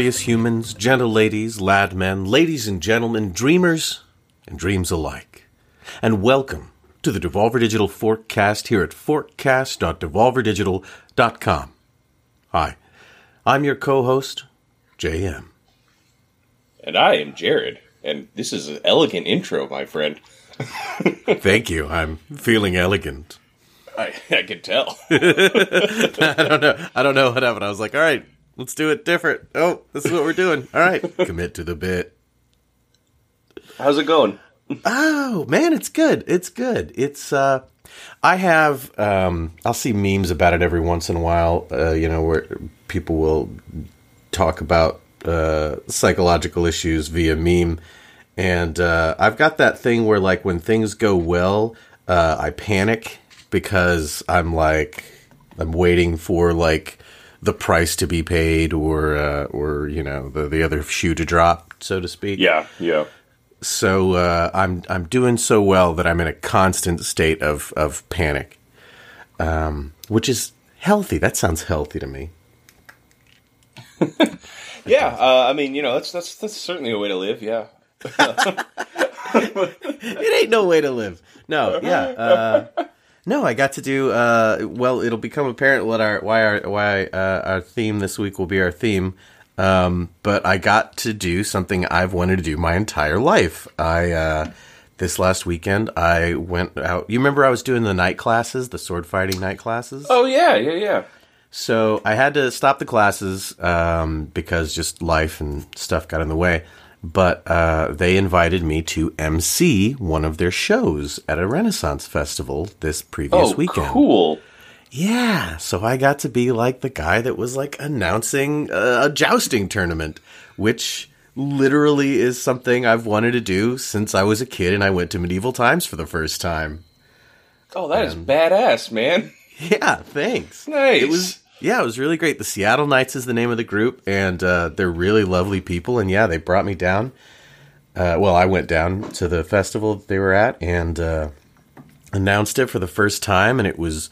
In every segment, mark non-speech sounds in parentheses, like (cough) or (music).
glorious humans, gentle ladies, lad men, ladies and gentlemen, dreamers and dreams alike. And welcome to the Devolver Digital Forecast here at forecast.devolverdigital.com. Hi, I'm your co-host, JM. And I am Jared, and this is an elegant intro, my friend. (laughs) Thank you. I'm feeling elegant. I, I can tell. (laughs) I don't know. I don't know what happened. I was like, all right, let's do it different. Oh, this is what we're doing. All right, (laughs) commit to the bit. How's it going? Oh man, it's good. It's good. It's uh I have um I'll see memes about it every once in a while, uh, you know, where people will talk about uh psychological issues via meme. And uh I've got that thing where like when things go well, uh I panic because I'm like I'm waiting for like the price to be paid or uh or you know, the the other shoe to drop, so to speak Yeah, yeah. so uh, I'm I'm doing so well that I'm in a constant state of of panic, um, which is healthy. That sounds healthy to me. (laughs) Yeah, uh, I mean, you know, that's that's that's certainly a way to live. Yeah. (laughs) It ain't no way to live. No, yeah, uh, no. I got to do uh, well. It'll become apparent what our why our why uh, our theme this week will be our theme. Um, but I got to do something I've wanted to do my entire life. I uh, this last weekend I went out. You remember I was doing the night classes, the sword fighting night classes. Oh yeah, yeah, yeah. So I had to stop the classes um, because just life and stuff got in the way. But uh, they invited me to MC one of their shows at a Renaissance festival this previous weekend. Oh, weekend. cool. Yeah, so I got to be like the guy that was like announcing a, a jousting tournament, which literally is something I've wanted to do since I was a kid and I went to medieval times for the first time. Oh, that is badass, man. (laughs) Yeah, thanks. Nice. It was yeah, it was really great. The Seattle Knights is the name of the group, and uh, they're really lovely people. And yeah, they brought me down. Uh, well, I went down to the festival that they were at and uh, announced it for the first time, and it was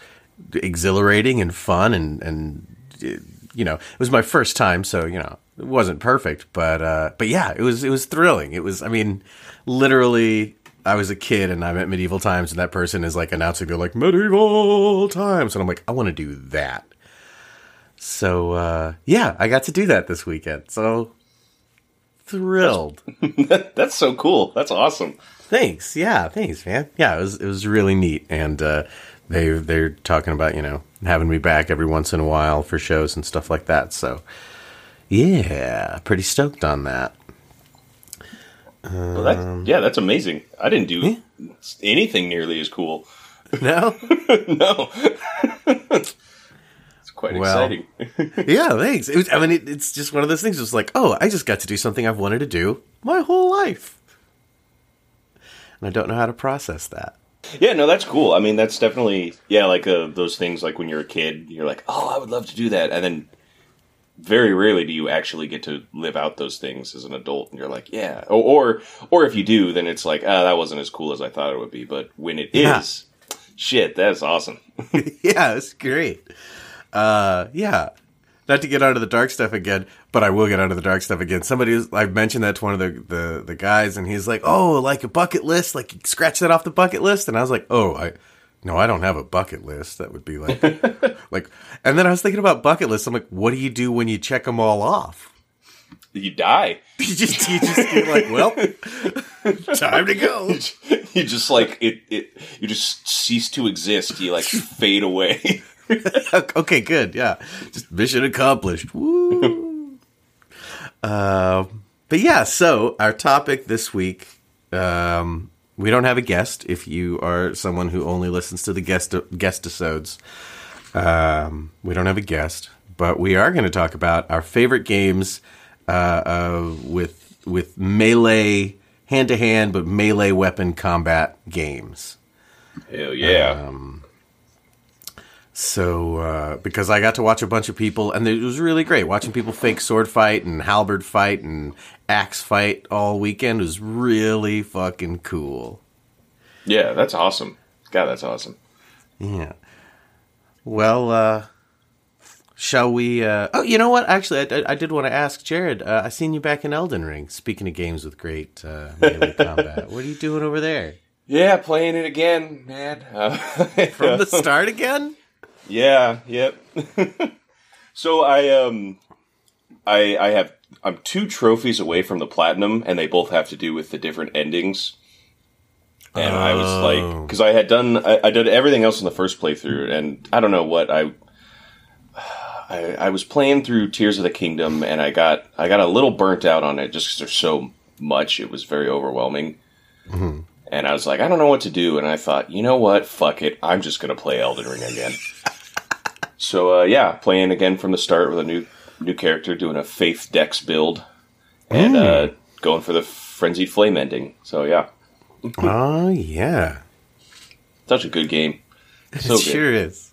exhilarating and fun. And and uh, you know, it was my first time, so you know, it wasn't perfect, but uh, but yeah, it was it was thrilling. It was, I mean, literally. I was a kid and I'm at medieval times, and that person is like announcing they're like medieval times, and I'm like, I want to do that. So uh, yeah, I got to do that this weekend. So thrilled. (laughs) That's so cool. That's awesome. thanks. Yeah, thanks, man. Yeah, it was it was really neat, and uh, they they're talking about you know having me back every once in a while for shows and stuff like that. So yeah, pretty stoked on that. Well, that, yeah, that's amazing. I didn't do anything nearly as cool. No, (laughs) no. (laughs) quite Well. exciting. (laughs) yeah, thanks. It was, I mean, it, it's just one of those things. It's like, oh, I just got to do something I've wanted to do my whole life, and I don't know how to process that. Yeah, no, that's cool. I mean, that's definitely yeah, like uh, those things. Like when you're a kid, you're like, "Oh, I would love to do that," and then very rarely do you actually get to live out those things as an adult. And you're like, "Yeah," or or, or if you do, then it's like, "Ah, that wasn't as cool as I thought it would be." But when it is, Yeah. shit, that's awesome. (laughs) (laughs) yeah, it's great. Uh, yeah. Not to get onto the dark stuff again, but I will get onto the dark stuff again. Somebody, was, I mentioned that to one of the, the, the guys, and he's like, "Oh, like a bucket list, like scratch that off the bucket list." And I was like, "Oh, I, no, I don't have a bucket list. That would be like, (laughs) like." And then I was thinking about bucket lists. I'm like, "What do you do when you check them all off?" You die. (laughs) You just, you just, you're like, "Well, time to go." (laughs) You just like it. It you just cease to exist. You like fade away. (laughs) okay, good. Yeah, just mission accomplished. Woo. uh, but yeah, so our topic this week, um, we don't have a guest. If you are someone who only listens to the guest guest episodes, um, we don't have a guest, but we are going to talk about our favorite games uh, uh, with with melee hand to hand, but melee weapon combat games. Hell yeah. Um, So, uh, because I got to watch a bunch of people, and it was really great watching people fake sword fight and halberd fight and axe fight all weekend was really fucking cool. yeah, that's awesome. God, that's awesome. Yeah. Well, uh, shall we? Uh, oh, you know what? Actually, I, I, I did want to ask Jared. Uh, I seen you back in Elden Ring. Speaking of games with great uh, melee combat, what are you doing over there? Yeah, playing it again, man. Uh, (laughs) From the (laughs) start again? Yeah, yep. (laughs) so I um I I have I'm two trophies away from the platinum and they both have to do with the different endings. And I was Oh. like cuz I had done I, I did everything else in the first playthrough and I don't know what I (sighs) I, I was playing through Tears of the Kingdom and I got I got a little burnt out on it just because there's so much. It was very overwhelming. And I was like, I don't know what to do. And I thought, you know what? Fuck it. I'm just going to play Elden Ring again. (laughs) so, uh, yeah, playing again from the start with a new new character, doing a Faith Dex build, and uh, going for the Frenzied Flame ending. So, yeah, Oh yeah, such a good game. So it good. sure is.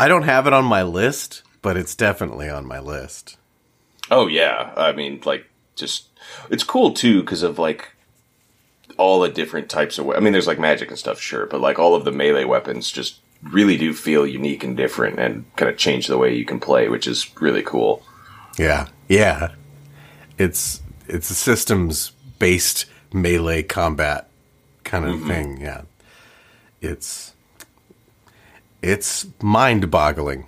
I don't have it on my list, but it's definitely on my list. Oh yeah, I mean, like, just it's cool too because of like all the different types of. we- I mean, there's like magic and stuff, sure, but like all of the melee weapons just really do feel unique and different, and kind of change the way you can play, which is really cool. Yeah, yeah. It's it's a systems based melee combat kind of thing. Yeah, it's it's mind boggling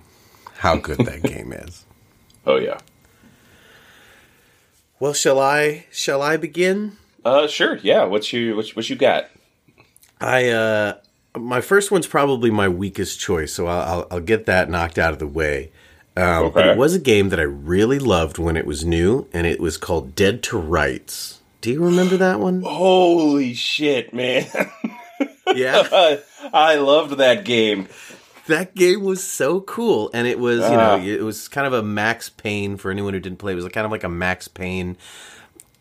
how good that (laughs) game is. Oh yeah. Well, shall I shall I begin? Uh, sure. Yeah. What's you what, what you got? I uh my first one's probably my weakest choice, so I'll I'll, I'll get that knocked out of the way. Um, But it was a game that I really loved when it was new, and it was called Dead to Rights. Do you remember that one? (gasps) Holy shit, man! (laughs) Yeah, I loved that game. that game was so cool, and it was you Ah. know it was kind of a Max Payne for anyone who didn't play. It was kind of like a Max Payne.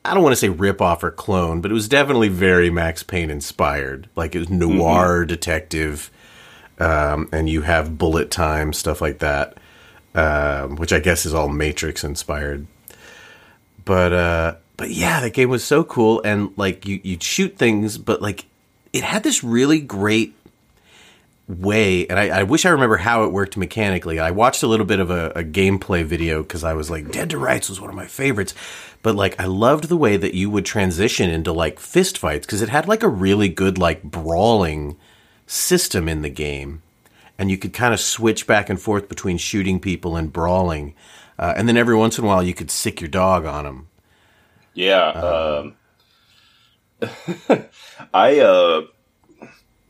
I don't want to say rip off or clone, but it was definitely very Max Payne inspired. Like it was noir detective, um, and you have bullet time stuff like that, um, which I guess is all Matrix inspired. But uh, but yeah, that game was so cool, and like you you'd shoot things, but like it had this really great way, and I, I wish I remember how it worked mechanically. I watched a little bit of a, a gameplay video because I was like, Dead to Rights was one of my favorites. But like, I loved the way that you would transition into like fist fights because it had like a really good like brawling system in the game, and you could kind of switch back and forth between shooting people and brawling. Uh, and then every once in a while, you could sic your dog on them. Yeah. Um, (laughs) I uh,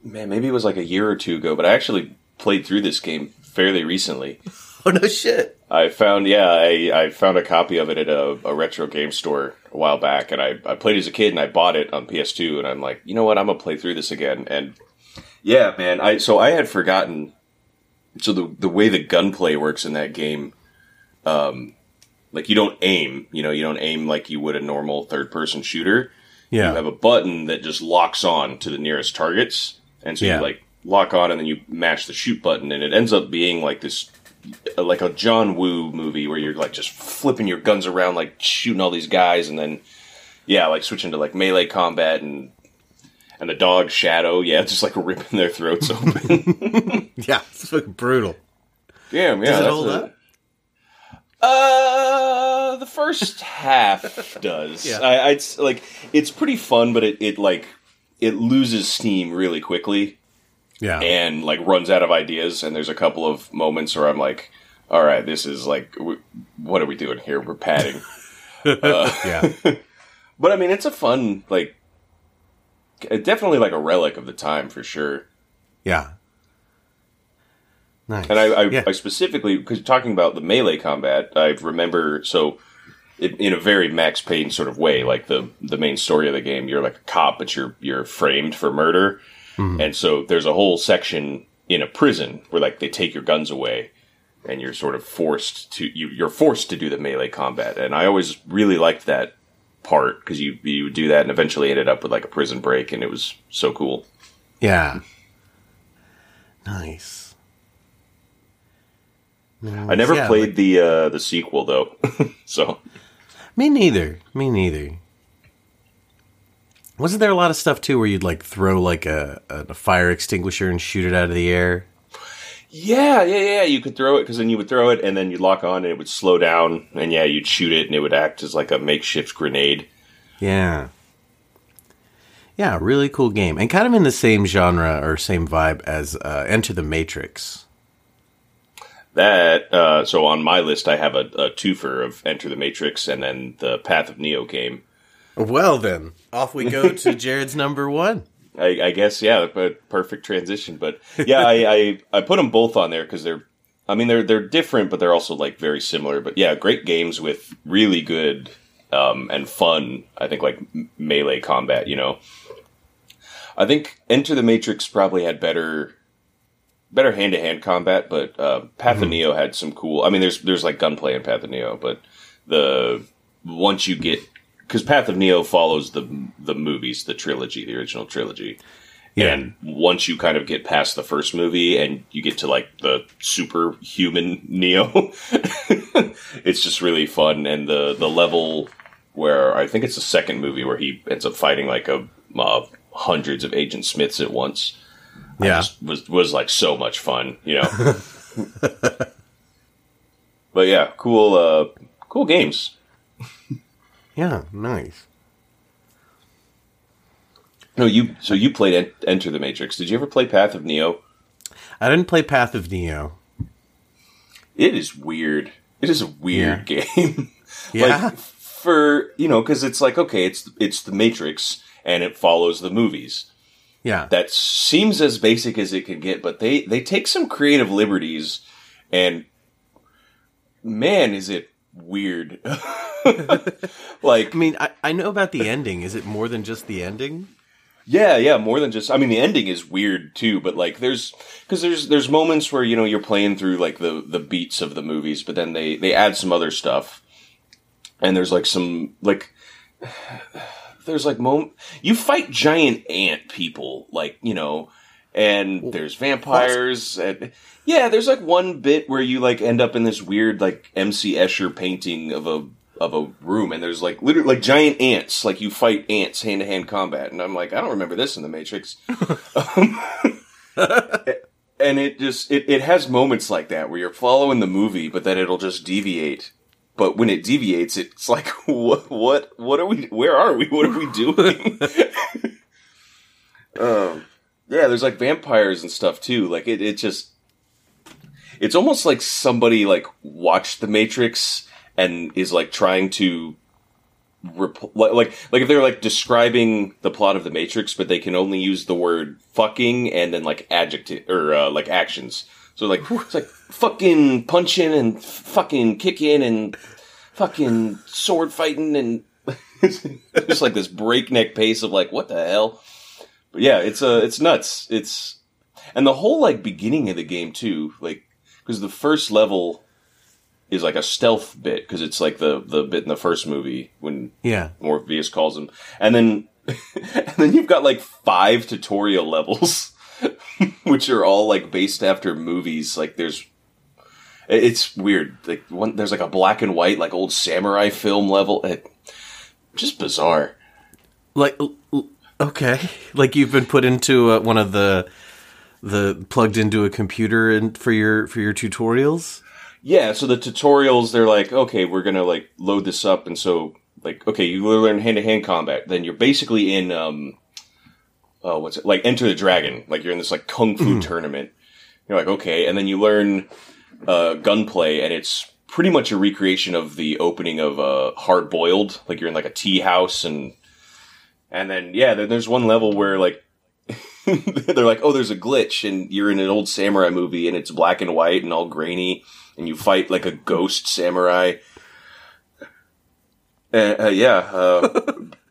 man, maybe it was like a year or two ago, but I actually played through this game fairly recently. (laughs) Oh no shit! I found, yeah, I, I found a copy of it at a, a retro game store a while back, and I, I played as a kid, and I bought it on PS2, and I'm like, you know what, I'm gonna play through this again, and yeah, man, I so I had forgotten. So the the way the gunplay works in that game, um, like you don't aim, you know, you don't aim like you would a normal third person shooter. Yeah, You have a button that just locks on to the nearest targets, and so Yeah. you like lock on, and then you mash the shoot button, and it ends up being like this, like a John Woo movie where you're like just flipping your guns around, like shooting all these guys, and then yeah, like switching to like melee combat and. And the dog Shadow, yeah, (laughs) just like ripping their throats open. (laughs) yeah, it's fucking brutal. Damn, yeah. Does it hold a- up? Uh, the first half (laughs) does. Yeah. I, I'd like it's pretty fun, but it, it like it loses steam really quickly Yeah, and like runs out of ideas. And there's a couple of moments where I'm like, "All right, this is like, w- what are we doing here? We're padding." (laughs) Uh, yeah. (laughs) but I mean, it's a fun like, definitely like a relic of the time for sure. Yeah. Nice. And I, I, yeah. I specifically, because talking about the melee combat, I remember so it, in a very Max Payne sort of way, like the the main story of the game, you're like a cop, but you're you're framed for murder, hmm. and so there's a whole section in a prison where like they take your guns away, and you're sort of forced to you, you're forced to do the melee combat, and I always really liked that part because you you would do that, and eventually ended up with like a prison break, and it was so cool. yeah. Nice. I never Yeah, played like- the uh, the sequel though, (laughs) so. Me neither. Me neither. Wasn't there a lot of stuff too where you'd like throw like a, a fire extinguisher and shoot it out of the air? Yeah, yeah, yeah. You could throw it because then you would throw it and then you'd lock on and it would slow down and yeah, you'd shoot it and it would act as like a makeshift grenade. Yeah. Yeah, really cool game. And kind of in the same genre or same vibe as uh, Enter the Matrix. That uh, so on my list, I have a, a twofer of Enter the Matrix and then the Path of Neo game. Well, then off we go to (laughs) Jared's number one. I, I guess yeah, but perfect transition. But yeah, I, I I put them both on there because they're, I mean they're they're different, but they're also like very similar. But yeah, great games with really good um, and fun. I think like melee combat. You know, I think Enter the Matrix probably had better better hand to hand combat, but uh, Path of Neo had some cool. I mean, there's there's like gunplay in Path of Neo, but the once you get because Path of Neo follows the the movies, the trilogy, the original trilogy. Yeah. And once you kind of get past the first movie and you get to like the superhuman (laughs) Neo, it's just really fun. And the the level where I think it's the second movie where he ends up fighting like a uh, hundreds of Agent Smiths at once. Yeah. just was was like so much fun, you know. (laughs) but yeah, cool, uh, cool games. Yeah, nice. No, you. So you played En- Enter the Matrix. Did you ever play Path of Neo? I didn't play Path of Neo. It is weird. It is a weird game. (laughs) Yeah. like for you know, because it's like okay, it's it's the Matrix and it follows the movies. Yeah. That seems as basic as it can get, but they they take some creative liberties, and man, is it weird. (laughs) like I mean, I, I know about the ending. Is it more than just the ending? Yeah, yeah, more than just. I mean, the ending is weird too, but like, there's because there's there's moments where you know you're playing through like the the beats of the movies, but then they they add some other stuff, and there's like some like there's like moment you fight giant ant people, like you know, and there's vampires. And, yeah, there's like one bit where you like end up in this weird like MC Escher painting of a of a room and there's like literally like giant ants like you fight ants hand to hand combat and I'm like I don't remember this in the Matrix um, (laughs) (laughs) and it just it, it has moments like that where you're following the movie but then it'll just deviate but when it deviates it's like (laughs) what what what are we where are we? What are we doing? (laughs) Um yeah there's like vampires and stuff too. Like it, it just it's almost like somebody like watched the Matrix and is like trying to rep- like like like if they're like describing the plot of the Matrix, but they can only use the word fucking and then like adjective or uh, like actions. So like it's like fucking punching and fucking kicking and fucking sword fighting and (laughs) just like this breakneck pace of like what the hell. But yeah, it's uh it's nuts. It's and the whole like beginning of the game too, like because the first level is like a stealth bit because it's like the the bit in the first movie when Yeah. Morpheus calls him, and then (laughs) and then you've got like five tutorial levels, (laughs) which are all like based after movies. Like there's, it's weird. Like one, there's like a black and white like old samurai film level. It, just bizarre. Like, okay, (laughs) like you've been put into uh, one of the the plugged into a computer and for your for your tutorials. Yeah, so the tutorials, they're like, okay, we're gonna like load this up, and so like, okay, you learn hand to hand combat, then you're basically in, um, oh, what's it like? Enter the Dragon, like you're in this like kung fu tournament. You're like, okay, and then you learn uh, gunplay, and it's pretty much a recreation of the opening of uh, Hard Boiled. Like you're in like a tea house, and and then yeah, then there's one level where like (laughs) they're like, oh, there's a glitch, and you're in an old samurai movie, and it's black and white and all grainy, and you fight like a ghost samurai. Uh, uh, yeah, uh, (laughs)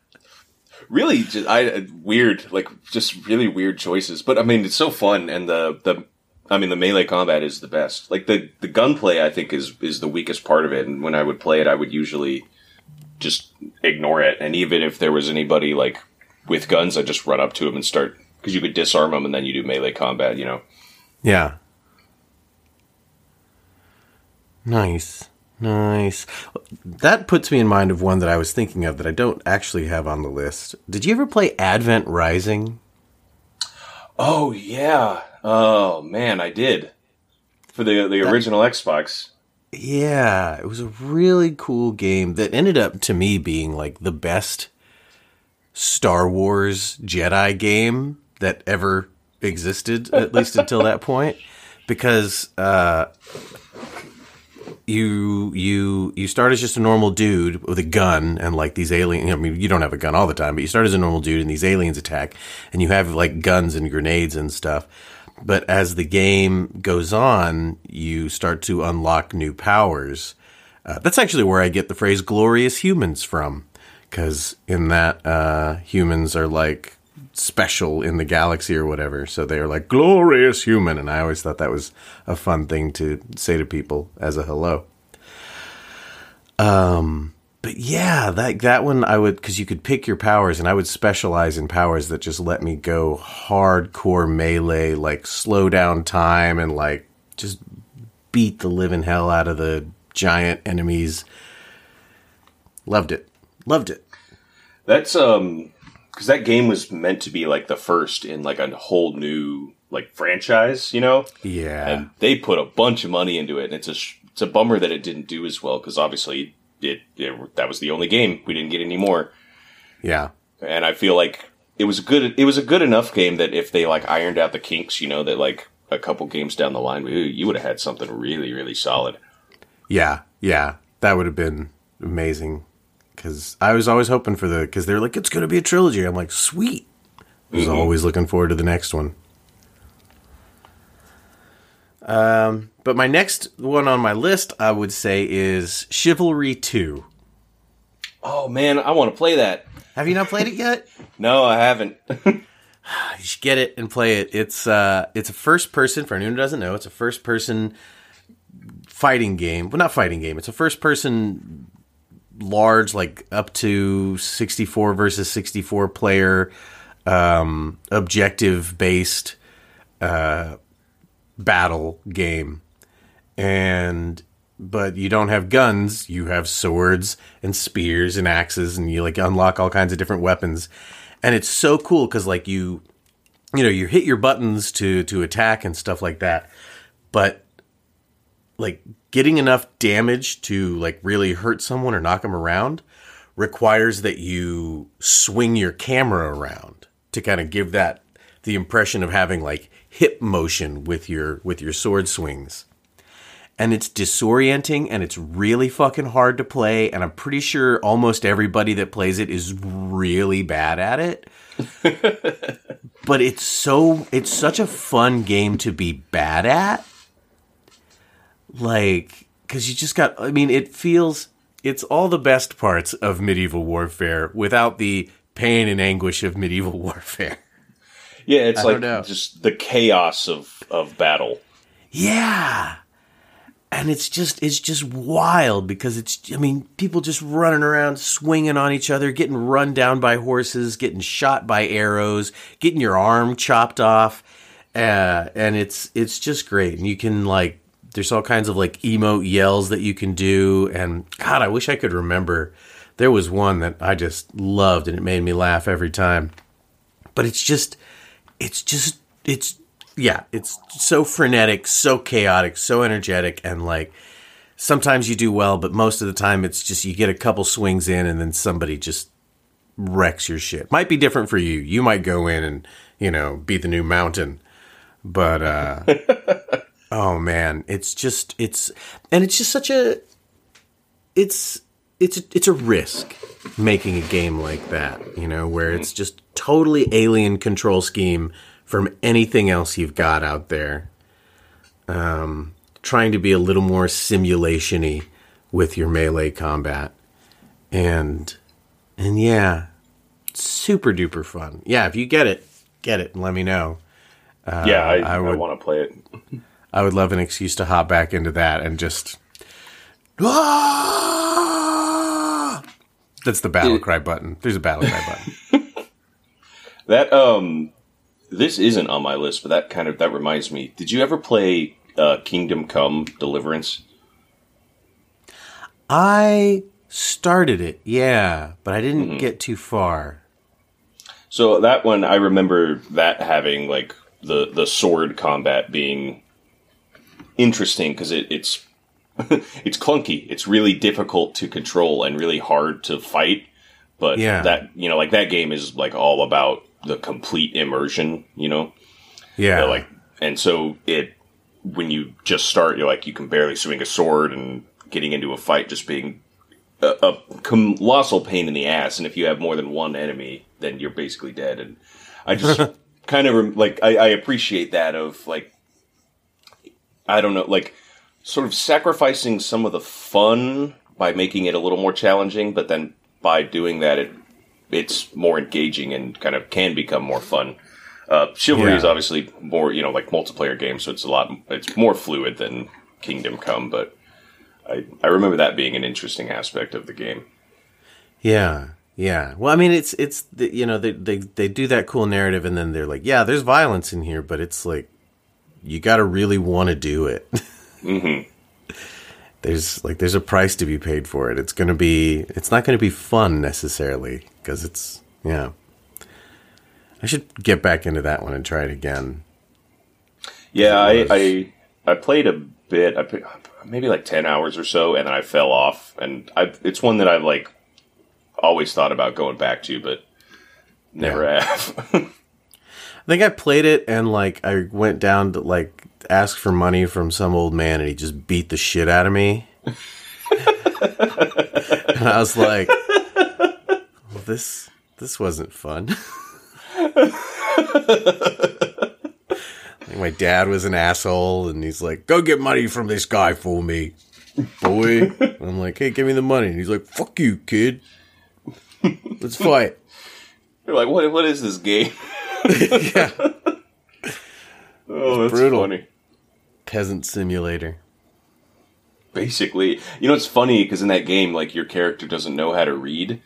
really, just, I weird, like just really weird choices. But I mean, it's so fun, and the the. I mean, the melee combat is the best. Like the the gunplay, I think is is the weakest part of it. And when I would play it, I would usually just ignore it. And even if there was anybody like with guns, I'd just run up to him and start because you could disarm them, and then you do melee combat. You know. Yeah. Nice. Nice. That puts me in mind of one that I was thinking of that I don't actually have on the list. Did you ever play Advent Rising? Oh yeah. Oh man, I did. for the the original Xbox. Yeah, it was a really cool game that ended up to me being like the best Star Wars Jedi game that ever existed, at least until that point, because uh, you you you start as just a normal dude with a gun and like these alien. I mean, you don't have a gun all the time, but you start as a normal dude and these aliens attack, and you have like guns and grenades and stuff. But as the game goes on, you start to unlock new powers. Uh, that's actually where I get the phrase "glorious humans" from, because in that uh, humans are like special in the galaxy or whatever. So they're like glorious human, and I always thought that was a fun thing to say to people as a hello. Um, but yeah, that that one I would because you could pick your powers, and I would specialize in powers that just let me go hardcore melee, like slow down time and like just beat the living hell out of the giant enemies. Loved it, loved it. That's um because that game was meant to be like the first in like a whole new like franchise, you know. Yeah, and they put a bunch of money into it, and it's a sh- it's a bummer that it didn't do as well because obviously it, it that was the only game we didn't get any more. Yeah, and I feel like it was good. It was a good enough game that if they like ironed out the kinks, you know, that like a couple games down the line, you would have had something really really solid. Yeah, yeah, that would have been amazing because I was always hoping for the because they're like it's going to be a trilogy. I'm like sweet. I was mm-hmm. always looking forward to the next one. Um, but my next one on my list, I would say, is Chivalry Two. Oh man, I want to play that. Have you not played it yet? (laughs) no, I haven't. (laughs) (sighs) you should get it and play it. It's uh, it's a first person. For anyone who doesn't know, it's a first person fighting game. Well, not fighting game. It's a first person large, like up to sixty four versus sixty four player, um, objective based. Uh, battle game. And but you don't have guns, you have swords and spears and axes and you like unlock all kinds of different weapons. And it's so cool cuz like you you know, you hit your buttons to to attack and stuff like that. But like getting enough damage to like really hurt someone or knock them around requires that you swing your camera around to kind of give that the impression of having like hip motion with your with your sword swings. And it's disorienting and it's really fucking hard to play and I'm pretty sure almost everybody that plays it is really bad at it. (laughs) but it's so it's such a fun game to be bad at. Like cuz you just got I mean it feels it's all the best parts of medieval warfare without the pain and anguish of medieval (laughs) warfare. Yeah, it's I like just the chaos of of battle. Yeah. And it's just it's just wild because it's I mean people just running around swinging on each other, getting run down by horses, getting shot by arrows, getting your arm chopped off, uh, and it's it's just great. And you can like there's all kinds of like emote yells that you can do, and God, I wish I could remember. There was one that I just loved, and it made me laugh every time. But it's just it's just it's yeah, it's so frenetic, so chaotic, so energetic, and like sometimes you do well, but most of the time it's just you get a couple swings in and then somebody just wrecks your shit. Might be different for you. You might go in and, you know, beat the new mountain. But uh (laughs) oh man, it's just it's and it's just such a it's it's it's a risk making a game like that, you know, where it's just totally alien control scheme from anything else you've got out there. Um, trying to be a little more simulationy with your melee combat, and and yeah, super duper fun. Yeah, if you get it, get it and let me know. Uh, yeah, I, I, I want to play it. (laughs) I would love an excuse to hop back into that and just. Ah! That's the battle cry button. There's a battle cry button. (laughs) That um, this isn't on my list, but that kind of that reminds me. Did you ever play uh, Kingdom Come Deliverance? I started it, yeah, but I didn't mm-hmm. get too far. So that one, I remember that having like the the sword combat being interesting because it, it's (laughs) it's clunky. It's really difficult to control and really hard to fight. But Yeah. that you know, like that game is like all about the complete immersion. You know, Yeah. Like and so it when you just start, you're like you can barely swing a sword and getting into a fight just being a, a colossal pain in the ass. And if you have more than one enemy, then you're basically dead. And I just (laughs) kind of rem- like I, I appreciate that of like I don't know, like sort of sacrificing some of the fun by making it a little more challenging, but then by doing that, it it's more engaging and kind of can become more fun. Uh, Chivalry Yeah. is obviously more, you know, like multiplayer game, so it's a lot, it's more fluid than Kingdom Come, but I, I remember that being an interesting aspect of the game. Yeah, yeah. Well, I mean, it's it's the, you know they they they do that cool narrative, and then they're like, yeah, there's violence in here, but it's like you got to really want to do it. (laughs) hmm there's like there's a price to be paid for it. It's gonna be it's not gonna be fun necessarily because it's yeah. I should get back into that one and try it again. Yeah, I, I I played a bit, I put, maybe like ten hours or so, and then I fell off. And I, it's one that I've like always thought about going back to, but never have. (laughs) I think I played it and like I went down to like ask for money from some old man and he just beat the shit out of me. (laughs) and I was like, well, this this wasn't fun. My dad was an asshole and he's like, "Go get money from this guy for me, boy." I'm like, "Hey, give me the money." And he's like, "Fuck you, kid. Let's fight." You're like, what? What is this game? (laughs) yeah. Oh, that's brutal. funny. Peasant simulator. Basically, you know, it's funny because in that game, like your character doesn't know how to read,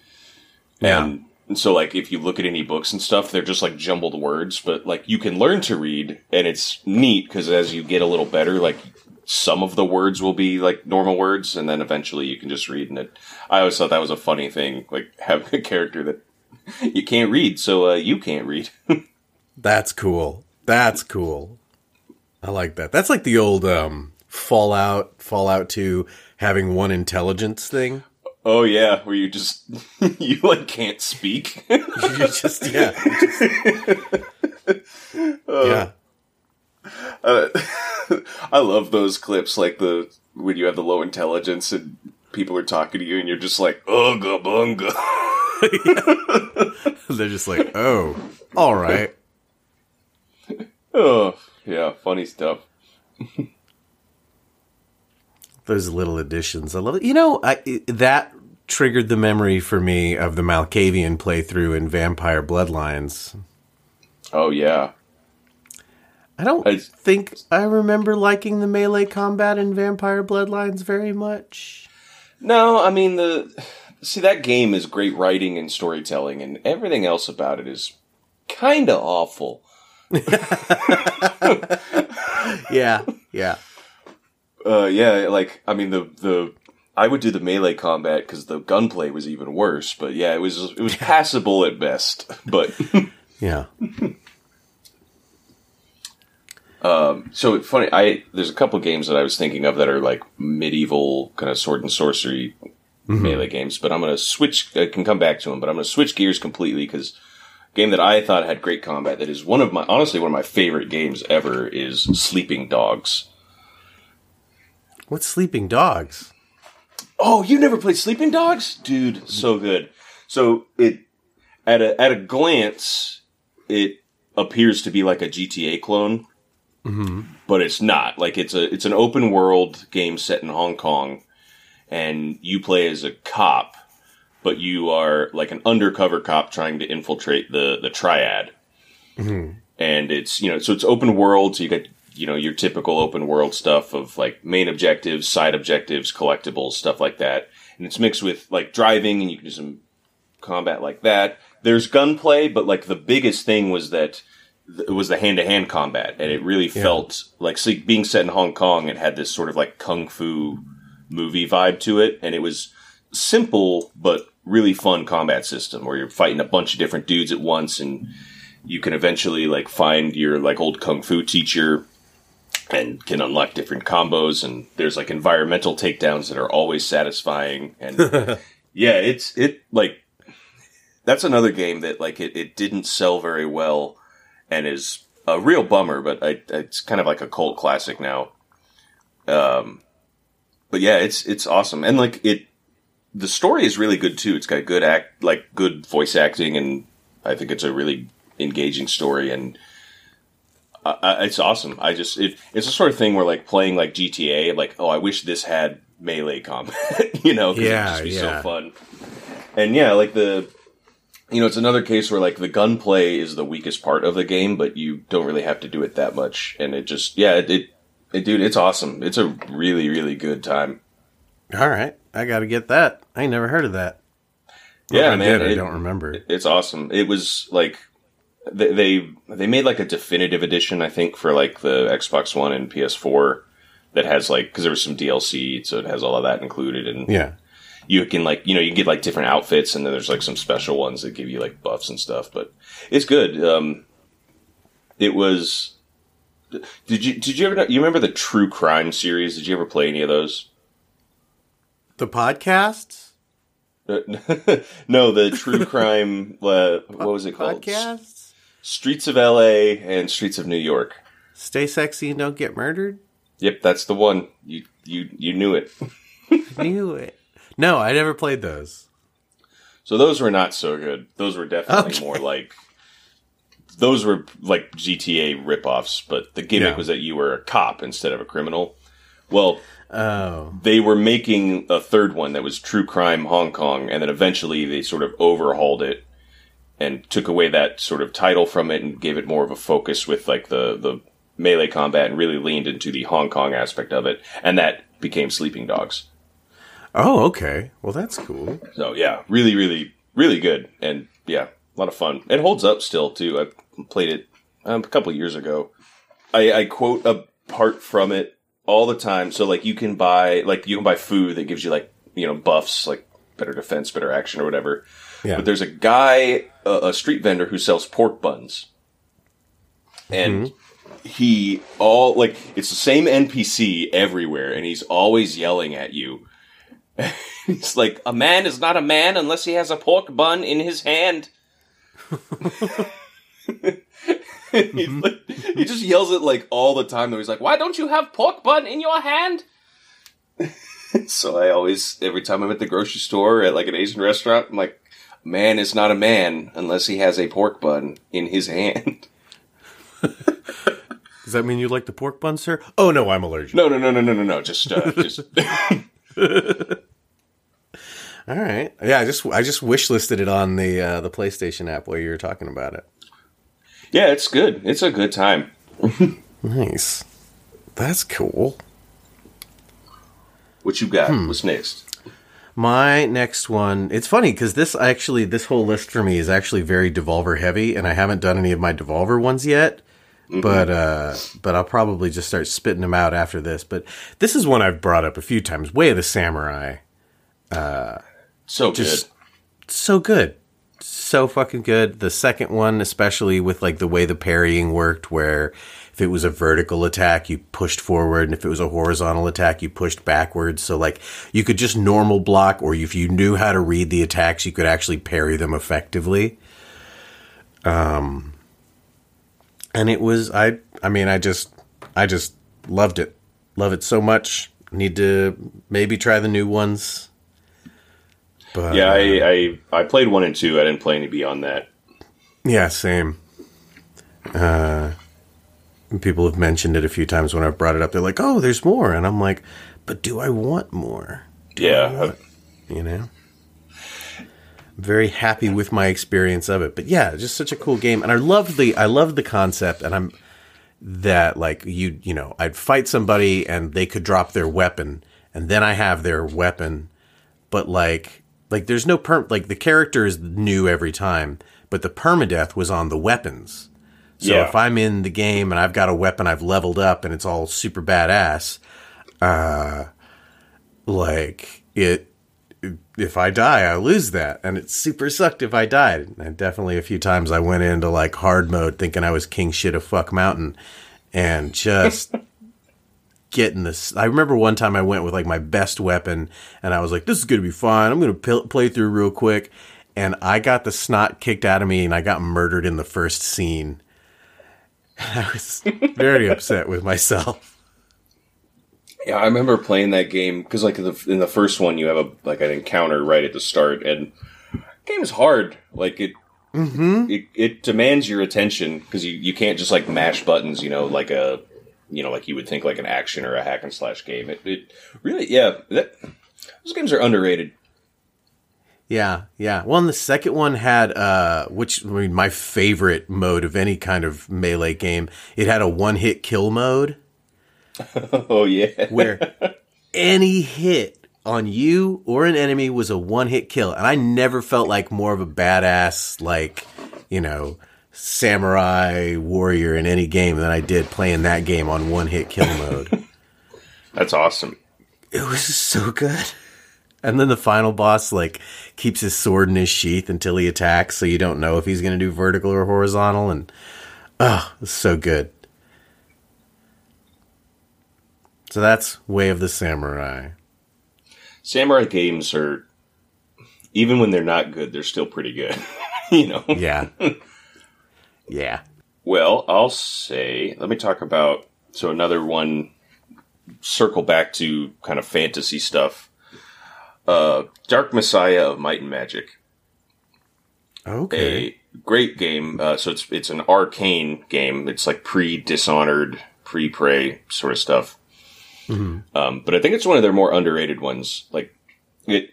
Yeah. and, and so like if you look at any books and stuff, they're just like jumbled words. But like you can learn to read, and it's neat because as you get a little better, like some of the words will be like normal words, and then eventually you can just read. And it, I always thought that was a funny thing, like (laughs) having a character that you can't read, so uh, you can't read. (laughs) That's cool. That's cool. I like that. That's like the old um, Fallout, Fallout 2 having one intelligence thing. oh yeah, where you just (laughs) you like can't speak. (laughs) You just yeah. just- (laughs) yeah. Uh, I love those clips, like the when you have the low intelligence and people are talking to you, and you're just like, "Ugga bunga." They're just like, "Oh, all right." Oh, yeah, funny stuff. Those little additions. I love it. You know, I, that triggered the memory for me of the Malkavian playthrough in Vampire Bloodlines. Oh yeah, I don't I- think I remember liking the melee combat in Vampire Bloodlines very much. no, I mean the see that game is great writing and storytelling, and everything else about it is kind of awful. (laughs) Yeah, yeah. Uh, yeah, like I mean the the I would do the melee combat because the gunplay was even worse. But yeah, it was it was passable at best. But (laughs) Yeah. Um, so funny. I there's a couple games that I was thinking of that are like medieval kind of sword and sorcery melee games. But I'm gonna switch. I can come back to them, but I'm gonna switch gears completely because game that I thought had great combat that is one of my honestly one of my favorite games ever is Sleeping Dogs. What's Sleeping Dogs? Oh, you never played Sleeping Dogs, dude? So good. So it at a at a glance, it appears to be like a GTA clone, mm-hmm. but it's not. Like it's a it's an open world game set in Hong Kong, and you play as a cop, but you are like an undercover cop trying to infiltrate the the triad. Mm-hmm. And it's you know so it's open world, so you get you know your typical open world stuff of like main objectives, side objectives, collectibles, stuff like that. And it's mixed with like driving, and you can do some combat like that. There's gunplay, but like the biggest thing was that it was the hand to hand combat, and it really felt like see, being set in Hong Kong. It had this sort of like kung fu movie vibe to it, and it was simple but really fun combat system where you're fighting a bunch of different dudes at once, and you can eventually like find your like old kung fu teacher and can unlock different combos. And there's like environmental takedowns that are always satisfying. And (laughs) yeah, it's it like that's another game that like it, it didn't sell very well and is a real bummer. But I, it's kind of like a cult classic now. Um, but yeah, it's it's awesome, and like it, the story is really good too. It's got good act, like good voice acting, and I think it's a really engaging story, and uh, it's awesome. I just it, it's the sort of thing where like playing like GTA, like oh, I wish this had melee combat, (laughs) you know? Yeah, it'd just be yeah. so fun. And yeah, like the you know, it's another case where like the gunplay is the weakest part of the game, but you don't really have to do it that much, and it just yeah, it, it, it dude, it's awesome. It's a really really good time. All right, I got to get that. I ain't never heard of that. Yeah, I man, did, I don't remember. It's awesome. It was like they they, they made like a definitive edition, I think, for like the Xbox One and PS4 that has like because there was some DLC, so it has all of that included, and yeah. you can like you know you can get like different outfits, and then there's like some special ones that give you like buffs and stuff. But it's good. Um, it was. Did you did you ever you remember the True Crime series? Did you ever play any of those? The podcasts? Uh, (laughs) no, the True (laughs) Crime. Uh, what was it called? Podcasts? Streets of L.A. and Streets of New York. Stay sexy and don't get murdered? Yep, that's the one. You you you knew it. (laughs) Knew it. No, I never played those. So those were not so good. Those were definitely Okay. more like those were like GTA ripoffs, but the gimmick Yeah. was that you were a cop instead of a criminal. Well, Oh. they were making a third one that was True Crime Hong Kong, and then eventually they sort of overhauled it and took away that sort of title from it and gave it more of a focus with like the the melee combat and really leaned into the Hong Kong aspect of it, and that became Sleeping Dogs. Oh, okay. Well, that's cool. So yeah, really, really, really good, and yeah, a lot of fun. It holds up still too. I played it um, a couple years ago. I, I quote a part from it all the time. So like you can buy like you can buy food that gives you like you know buffs like better defense, better action, or whatever. Yeah. But there's a guy, a, a street vendor who sells pork buns, and mm-hmm. he all like it's the same NPC everywhere, and he's always yelling at you. (laughs) He's like, a man is not a man unless he has a pork bun in his hand. (laughs) (laughs) (laughs) He like- he just yells it like all the time. Though he's like, "Why don't you have pork bun in your hand?" (laughs) so I always, every time I'm at the grocery store or at like an Asian restaurant, I'm like, "Man is not a man unless he has a pork bun in his hand." (laughs) Does that mean you like the pork bun, sir? Oh, no, I'm allergic. No, no, no, no, no, no, no. Just, uh, just. All right. Yeah, I just I just wish listed it on the uh, the PlayStation app while you were talking about it. Yeah, it's good. It's a good time. (laughs) Nice. That's cool. What you got? What's next? My next one, it's funny because this actually, this whole list for me is actually very Devolver heavy, and I haven't done any of my Devolver ones yet. But uh, but I'll probably just start spitting them out after this. But this is one I've brought up a few times. Way of the Samurai, Uh, So just good. so good, so fucking good. The second one, especially with like the way the parrying worked, where if it was a vertical attack, you pushed forward, and if it was a horizontal attack, you pushed backwards. So like you could just normal block, or if you knew how to read the attacks, you could actually parry them effectively. Um, and it was I. I mean, I just, I just loved it. Love it so much. Need to maybe try the new ones. But Yeah, I, I I played one and two. I didn't play any beyond that. Yeah, same. Uh, people have mentioned it a few times when I've brought it up. They're like, "Oh, there's more," and I'm like, "But do I want more?" Yeah, You know. I'm very happy with my experience of it, but yeah, just such a cool game, and I love the I love the concept, and I'm that like you you know I'd fight somebody and they could drop their weapon, and then I have their weapon, but like like there's no perm like the character is new every time, but the permadeath was on the weapons. So Yeah. if I'm in the game and I've got a weapon I've leveled up and it's all super badass, uh like it if I die, I lose that. And it super sucked if I died. And definitely a few times I went into like hard mode thinking I was king shit of fuck mountain and just (laughs) getting this. I remember one time I went with like my best weapon, and I was like, "This is gonna be fine. I'm gonna p- play through real quick." And I got the snot kicked out of me, and I got murdered in the first scene. (laughs) I was very upset with myself. Yeah, I remember playing that game because, like, in the, in the first one, you have a like an encounter right at the start, and game is hard. Like it, mm-hmm. it, it demands your attention because you, you can't just like mash buttons. You know, like a, you know, like you would think like an action or a hack and slash game. It, it really, yeah, that those games are underrated. Yeah, yeah. Well, and the second one had, uh, which I mean, my favorite mode of any kind of melee game. It had a one-hit kill mode (laughs) Oh yeah, where (laughs) any hit on you or an enemy was a one-hit kill, and I never felt like more of a badass, like you know, samurai warrior in any game than I did playing that game on one-hit kill (laughs) mode. that's awesome. it was so good. And then the final boss like keeps his sword in his sheath until he attacks, so you don't know if he's going to do vertical or horizontal. And oh, it's so good. So that's Way of the Samurai. Samurai games are, even when they're not good, they're still pretty good. (laughs) you know. Yeah, (laughs) yeah. Well, I'll say, let me talk about so another one. Circle back to kind of fantasy stuff. Uh, Dark Messiah of Might and Magic, Okay. a great game. Uh, so it's it's an Arkane game. It's like pre Dishonored, pre Prey sort of stuff. Um, but I think it's one of their more underrated ones. Like it,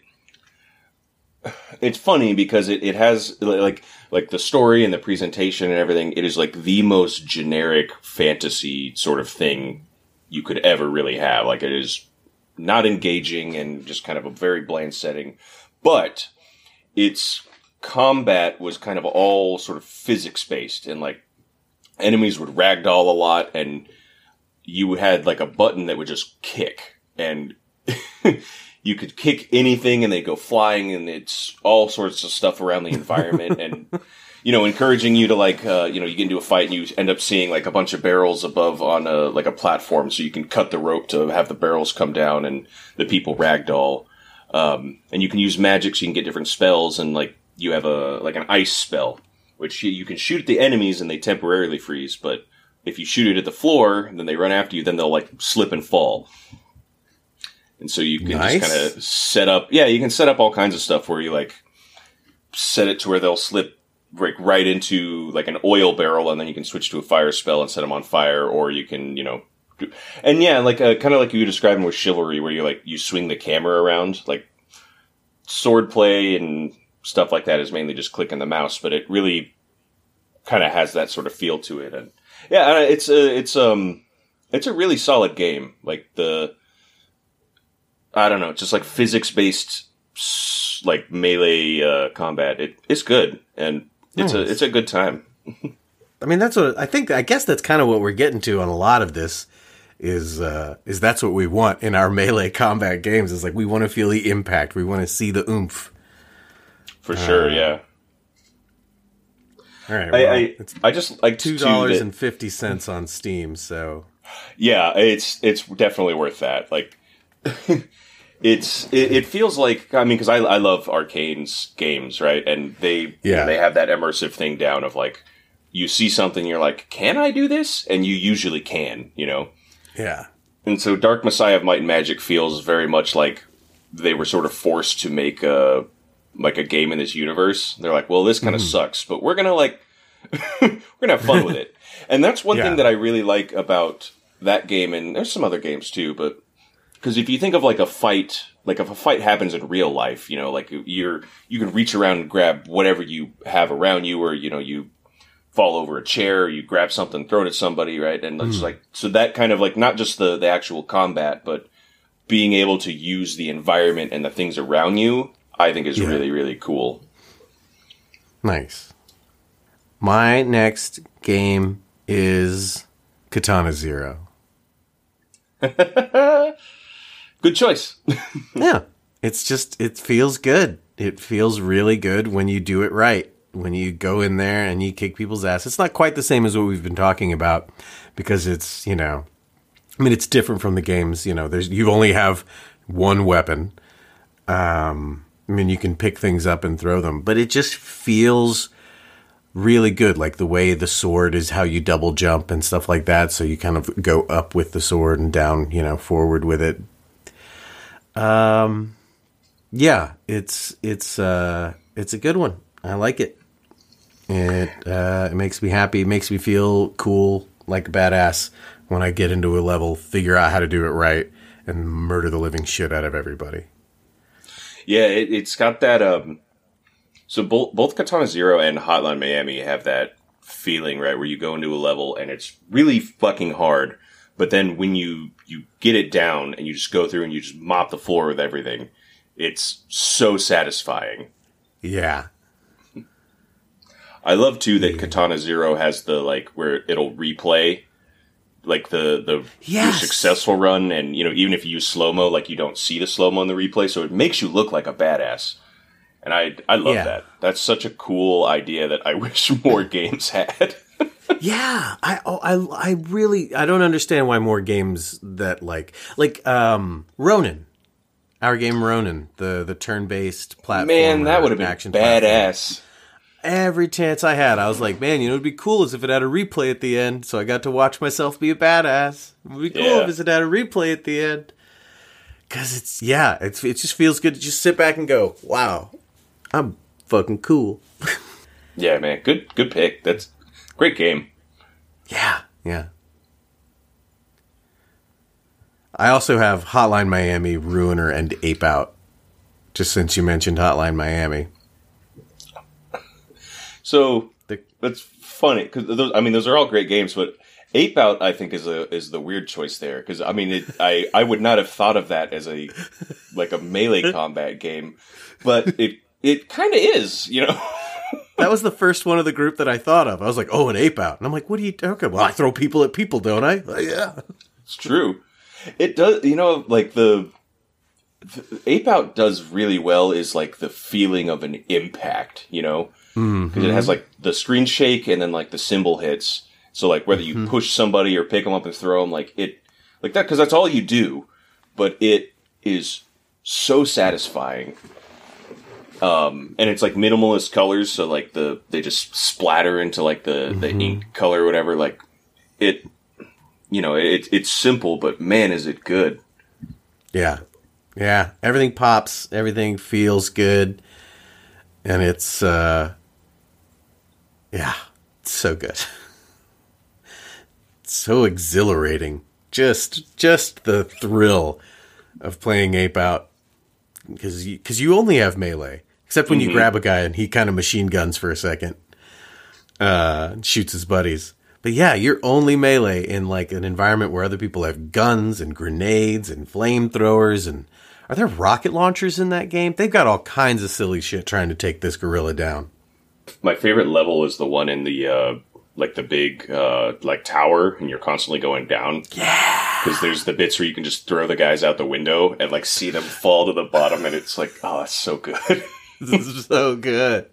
it's funny because it, it has like like the story and the presentation and everything. It is like the most generic fantasy sort of thing you could ever really have. Like it is not engaging and just kind of a very bland setting, but its combat was kind of all sort of physics based and like enemies would ragdoll a lot and you had like a button that would just kick and (laughs) you could kick anything and they go flying and it's all sorts of stuff around the environment (laughs) and you know encouraging you to like uh, you know you get into a fight and you end up seeing like a bunch of barrels above on a like a platform so you can cut the rope to have the barrels come down and the people ragdoll um, and you can use magic so you can get different spells and like you have a like an ice spell which you, you can shoot at the enemies and they temporarily freeze but if you shoot it at the floor and then they run after you, then they'll like slip and fall. And so you can Nice. just kind of set up, yeah, you can set up all kinds of stuff where you like set it to where they'll slip like right into like an oil barrel and then you can switch to a fire spell and set them on fire or you can, you know, do, and yeah, like uh, kind of like you were describing with chivalry where you like you swing the camera around like sword play and stuff like that is mainly just clicking the mouse, but it really kind of has that sort of feel to it and yeah, uh, it's a it's um it's a really solid game. Like the I don't know, just like physics based like melee uh, combat. It it's good and it's a it's a good time. (laughs) I mean, that's what I think. I guess that's kind of what we're getting to on a lot of this. Is uh, is that's what we want in our (laughs) melee combat games? Is like we want to feel the impact. We want to see the oomph. For sure, Uh, yeah. All right, I, well, I it's I just like two dollars and fifty on Steam. So Yeah, it's it's definitely worth that. Like, (laughs) it's it, it feels like I mean because I I love Arkane's games right, and they Yeah. they have that immersive thing down of like you see something you're like can I do this and you usually can you know yeah, and so Dark Messiah of Might and Magic feels very much like they were sort of forced to make a like a game in this universe. They're like, well, this kind of mm-hmm. sucks, but we're gonna like (laughs) we're gonna have fun with it. And that's one Yeah. thing that I really like about that game, and there's some other games too, but because if you think of like a fight, like if a fight happens in real life, you know, like you're you can reach around and grab whatever you have around you, or you know you fall over a chair, you grab something, throw it at somebody, right? And it's hmm. like so that kind of like not just the the actual combat, but being able to use the environment and the things around you, I think is Yeah. really really cool. nice. My next game is Katana Zero. (laughs) Good choice. (laughs) Yeah. It's just, it feels good. It feels really good when you do it right. When you go in there and you kick people's ass. It's not quite the same as what we've been talking about because it's, you know, I mean, it's different from the games. You know, there's you only have one weapon. Um, I mean, you can pick things up and throw them, but it just feels really good. Like the way the sword is how you double jump and stuff like that. So you kind of go up with the sword and down, you know, forward with it. Um, yeah, it's it's uh, it's a good one. I like it. It uh, it makes me happy. It makes me feel cool, like a badass when I get into a level, figure out how to do it right, and murder the living shit out of everybody. Yeah, it, it's got that. Um, so both both Katana Zero and Hotline Miami have that feeling, right, where you go into a level and it's really fucking hard, but then when you you get it down and you just go through and you just mop the floor with everything, it's so satisfying. Yeah. I love too that Katana Zero has the like where it'll replay like the the Yes. successful run and you know even if you use slow mo like you don't see the slow mo in the replay so it makes you look like a badass and i i love Yeah. that that's such a cool idea that i (laughs) wish more games had Yeah, I, oh, I, I really, I don't understand why more games that like, like, um, Ronin, our game Ronin, the the turn based platform. man that would have been action platform. badass Every chance I had, I was like, man, you know, it'd be cool as if it had a replay at the end, so I got to watch myself be a badass. It would be cool Yeah. if it had a replay at the end. Cause it's yeah, it's it just feels good to just sit back and go, wow, I'm fucking cool. (laughs) yeah man good good pick that's great game Yeah, yeah. I also have Hotline Miami, Ruiner, and Ape Out. Just since you mentioned Hotline Miami, so The- that's funny because those i mean those are all great games but ape out i think is a is the weird choice there because i mean it, i i would not have thought of that as a like a melee (laughs) combat game but it it kind of is you know (laughs) that was the first one of the group that I thought of. I was like, oh, an Ape Out, and I'm like, what are you talking? Well, I throw people at people, don't I? "Oh, yeah. It's true. It does, you know, like the, the Ape Out does really well is like the feeling of an impact, you know, mm-hmm. because it has like the screen shake and then like the cymbal hits. So like whether you mm-hmm. push somebody or pick them up and throw them, like it, like that, because that's all you do, but it is so satisfying. Um, and it's like minimalist colors, so like the they just splatter into like the the ink color or whatever. Like it, you know, it, it's simple, but man, is it good. Yeah. Yeah. Everything pops, everything feels good. And it's uh yeah, it's so good. It's (laughs) so exhilarating. Just just the thrill of playing Ape Out cuz you, cuz you only have melee except when you grab a guy and he kind of machine guns for a second. Uh shoots his buddies. But yeah, you're only melee in like an environment where other people have guns and grenades and flamethrowers and are there rocket launchers in that game? They've got all kinds of silly shit trying to take this gorilla down. My favorite level is the one in the uh, like the big uh, like tower, and you're constantly going down. Yeah, because there's the bits where you can just throw the guys out the window and like see them fall to the bottom, and it's like, oh, that's so good. (laughs) This is so good.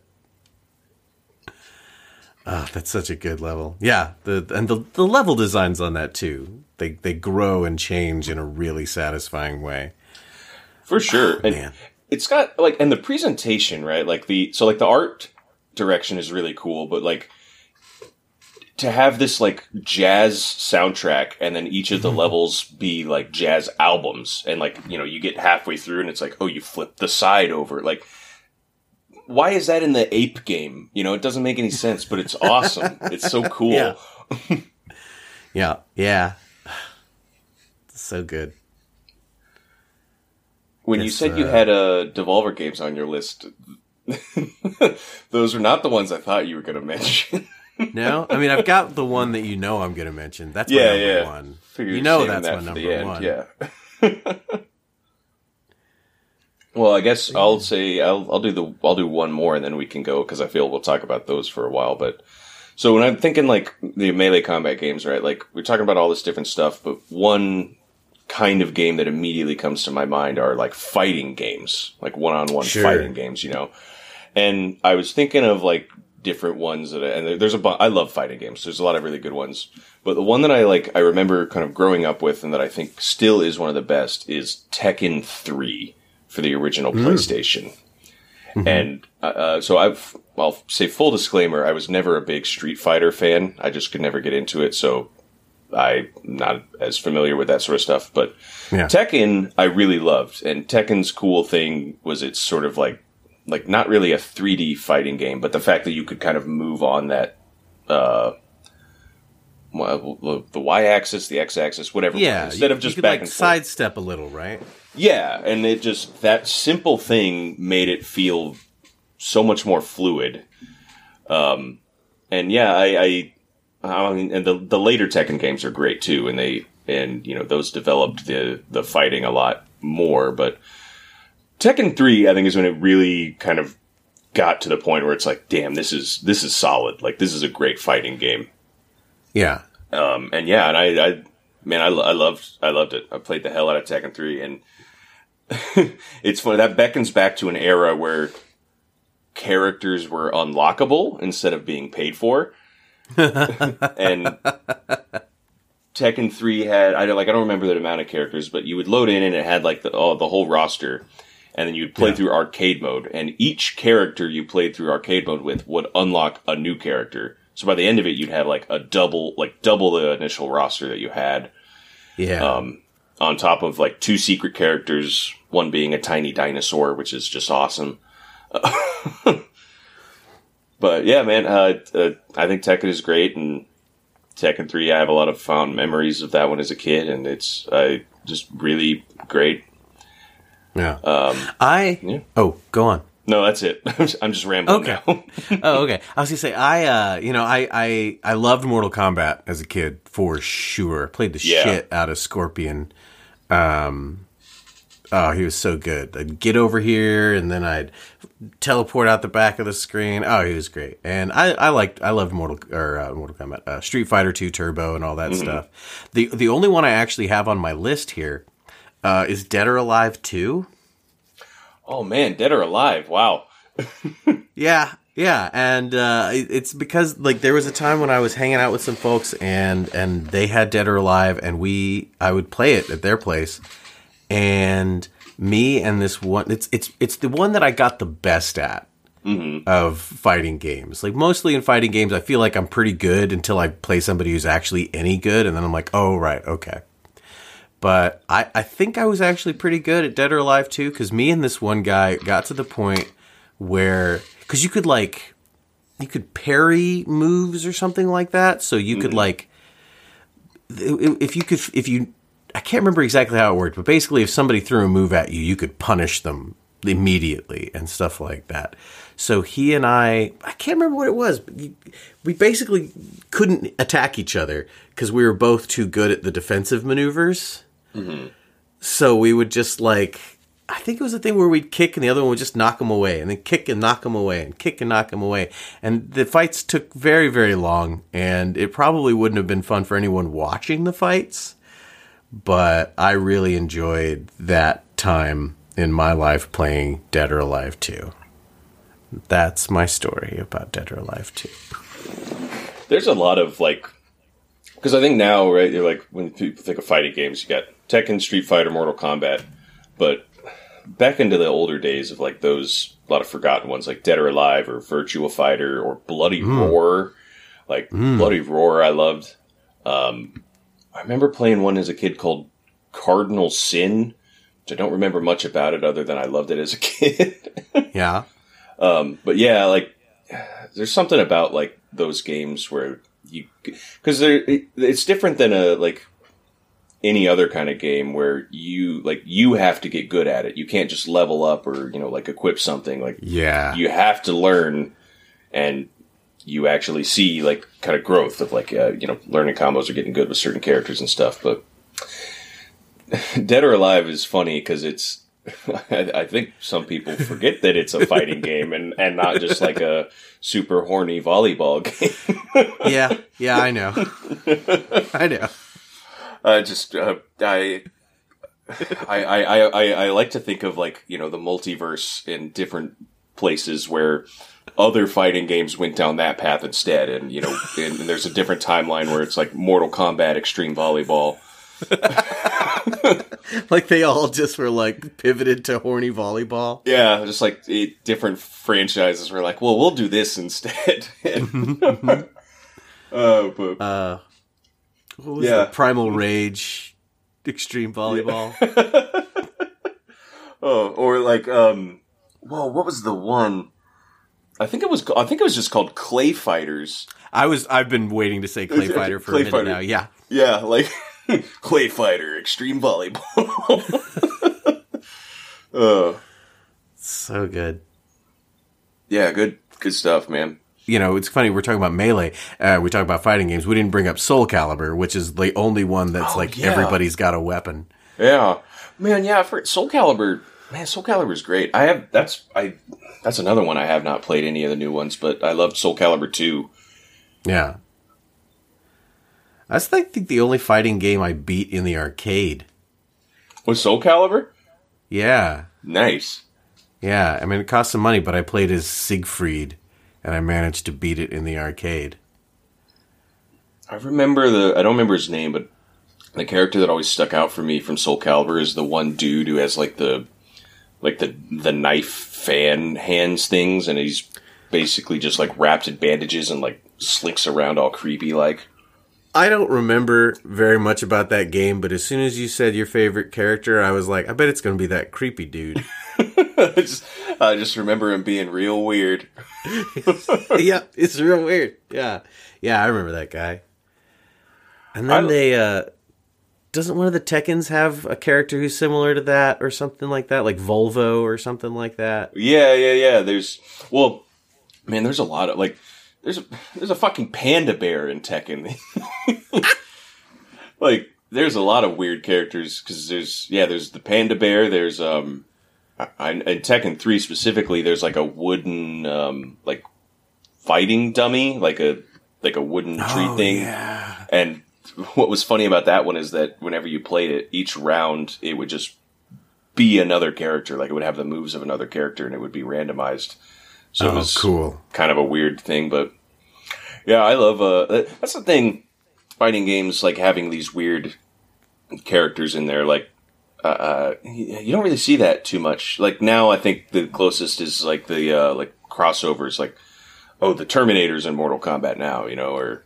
Oh, that's such a good level. Yeah, the and the, the level designs on that too. They they grow and change in a really satisfying way. For sure. Ah, and man. it's got like and the presentation, right? Like the so like the art direction is really cool, but like to have this like jazz soundtrack and then each of the levels be like jazz albums and like, you know, you get halfway through and it's like, oh, you flip the side over. Like why is that in the ape game? You know, it doesn't make any (laughs) sense, but it's awesome. it's so cool. Yeah. (laughs) Yeah, yeah. (sighs) So good. When you It's, said you uh, had uh, Devolver games on your list, (laughs) those are not the ones I thought you were going to mention. No, I mean I've got the one that you know I'm going to mention. That's my Yeah, number yeah. one. Figured You know that's that my number end, one. Yeah. (laughs) well, I guess I'll say I'll I'll do the I'll do one more and then we can go because I feel we'll talk about those for a while. But so when I'm thinking like the melee combat games, right? Like we're talking about all this different stuff, but one kind of game that immediately comes to my mind are like fighting games, like one-on-one Sure. fighting games, you know. And I was thinking of like different ones that I, and there's a bu- I love fighting games. There's a lot of really good ones, but the one that I like I remember kind of growing up with and that I think still is one of the best is Tekken 3 for the original PlayStation. And uh, uh, so I've I'll say full disclaimer, I was never a big Street Fighter fan. I just could never get into it, so I'm not as familiar with that sort of stuff. But Yeah. Tekken, I really loved, and Tekken's cool thing was it's sort of like like not really a 3D fighting game, but the fact that you could kind of move on that uh, well, the- the y-axis, the x-axis, whatever. Yeah, instead you- of just you could, back like and forth. sidestep a little, right? Yeah, and it just that simple thing made it feel so much more fluid. Um, and yeah, I, I, I mean, and the the later Tekken games are great too, and they and you know those developed the the fighting a lot more. But Tekken three, I think, is when it really kind of got to the point where it's like, damn, this is this is solid. Like this is a great fighting game. Yeah, Um, and yeah, and I, I man, I, I loved, I loved it. I played the hell out of Tekken three, and (laughs) it's funny that beckons back to an era where characters were unlockable instead of being paid for, (laughs) and Tekken three had I don't like I don't remember the amount of characters, but you would load in and it had like the oh, the whole roster. And then you'd play Yeah. through arcade mode, and each character you played through arcade mode with would unlock a new character. So by the end of it, you'd have like a double, like double the initial roster that you had, yeah. um, on top of like two secret characters, one being a tiny dinosaur, which is just awesome. (laughs) but yeah, man, uh, uh, I think Tekken is great, and Tekken Three, I have a lot of fond memories of that one as a kid, and it's uh, just really great. Yeah. Um, I. yeah. Oh, go on. no, that's it. (laughs) I'm just rambling Okay. now. (laughs) oh, okay. I was gonna say I, uh, you know, I, I, I loved Mortal Kombat as a kid for sure. Played the Yeah. shit out of Scorpion. Um, oh, he was so good. I'd get over here and then I'd teleport out the back of the screen. Oh, he was great. And I, I liked, I loved Mortal or uh, Mortal Kombat, uh, Street Fighter Two Turbo, and all that stuff. The the only one I actually have on my list here uh, is Dead or Alive Two. oh man, Dead or Alive? Wow. (laughs) Yeah, yeah, and uh, it's because like there was a time when I was hanging out with some folks and and they had Dead or Alive, and we I would play it at their place, and me and this one it's it's it's the one that I got the best at of fighting games. Like mostly in fighting games, I feel like I'm pretty good until I play somebody who's actually any good, and then I'm like, oh right, okay. But I, I think I was actually pretty good at Dead or Alive too, because me and this one guy got to the point where, because you could like, you could parry moves or something like that. So you could mm-hmm. like, if you could, if you, I can't remember exactly how it worked, but basically, if somebody threw a move at you, you could punish them immediately and stuff like that. So he and I, I can't remember what it was, but you, we basically couldn't attack each other because we were both too good at the defensive maneuvers. So we would just like, I think it was a thing where we'd kick and the other one would just knock him away, and then kick and knock him away, and kick and knock him away. And the fights took very, very long, and it probably wouldn't have been fun for anyone watching the fights. But I really enjoyed that time in my life playing Dead or Alive 2. That's my story about Dead or Alive 2. There's a lot of like, because I think now, right? You're like when people think of fighting games, you got Tekken, Street Fighter, Mortal Kombat, but back into the older days of like those a lot of forgotten ones like Dead or Alive or Virtua Fighter or Bloody Roar, like Bloody Roar, I loved. Um, I remember playing one as a kid called Cardinal Syn. Which I don't remember much about it other than I loved it as a (laughs) kid. Yeah. Um, but yeah, like there's something about like those games where you because they're it, it's different than a like any other kind of game where you like you have to get good at it. You can't just level up or you know like equip something. Like Yeah. you have to learn and you actually see like kind of growth of like uh, you know learning combos or getting good with certain characters and stuff. But (laughs) Dead or Alive is funny because it's. (laughs) I, I think some people forget that it's a fighting (laughs) game and, and not just like a super horny volleyball game. yeah. Yeah, I know. I know. I just uh, I, I, I, I, I like to think of like you know the multiverse in different places where other fighting games went down that path instead, and you know, and, and there's a different timeline where it's like Mortal Kombat Extreme Volleyball. (laughs) like they all just were like pivoted to horny volleyball. Yeah, just like it, different franchises were like, well, we'll do this instead. (laughs) uh, but Uh, what was Yeah. Primal Rage Extreme Volleyball? (laughs) Oh, or like, um, well, what was the one? I think it was. I think it was just called Clay Fighters. I was I've been waiting to say Clay Fighter for Clay a minute Fighter. now. Yeah. Yeah, like (laughs) Clay Fighter Extreme Volleyball. oh, (laughs) So good. yeah, good, good stuff, man. You know, it's funny. We're talking about melee. Uh, we talk about fighting games. We didn't bring up Soul Calibur, which is the only one that's Oh, like yeah. everybody's got a weapon. Yeah, man. Yeah, for Soul Calibur, man, Soul Calibur is great. I have that's I that's another one I have not played any of the new ones, but I loved Soul Calibur two. Yeah. That's I think the only fighting game I beat in the arcade. Was Soul Calibur Yeah. nice? Yeah. I mean, it cost some money, but I played as Siegfried, and I managed to beat it in the arcade. I remember the I don't remember his name, but the character that always stuck out for me from Soul Calibur is the one dude who has like the like the the knife fan hands things, and he's basically just like wrapped in bandages and like slinks around all creepy like. I don't remember very much about that game, but as soon as you said your favorite character, I was like, I bet it's going to be that creepy dude. (laughs) (laughs) I just, I just remember him being real weird. (laughs) yeah, it's real weird. Yeah. Yeah, I remember that guy. And then I- they uh doesn't one of the Tekkens have a character who's similar to that or something like that, like Volvo or something like that? Yeah, yeah, yeah. There's well, man. There's a lot of like. There's a there's a fucking panda bear in Tekken. (laughs) like there's a lot of weird characters because there's yeah there's the panda bear. There's um, in Tekken three specifically. There's like a wooden um like fighting dummy, like a like a wooden tree Oh, thing. Yeah. And what was funny about that one is that whenever you played it, each round it would just be another character. Like it would have the moves of another character, and it would be randomized. So it Oh, was cool. kind of a weird thing, but yeah, I love. Uh, that's the thing. Fighting games like having these weird characters in there. Like uh, uh, you don't really see that too much. Like now, I think the closest is like the uh, like crossovers. Like oh, the Terminators in Mortal Kombat now, you know, or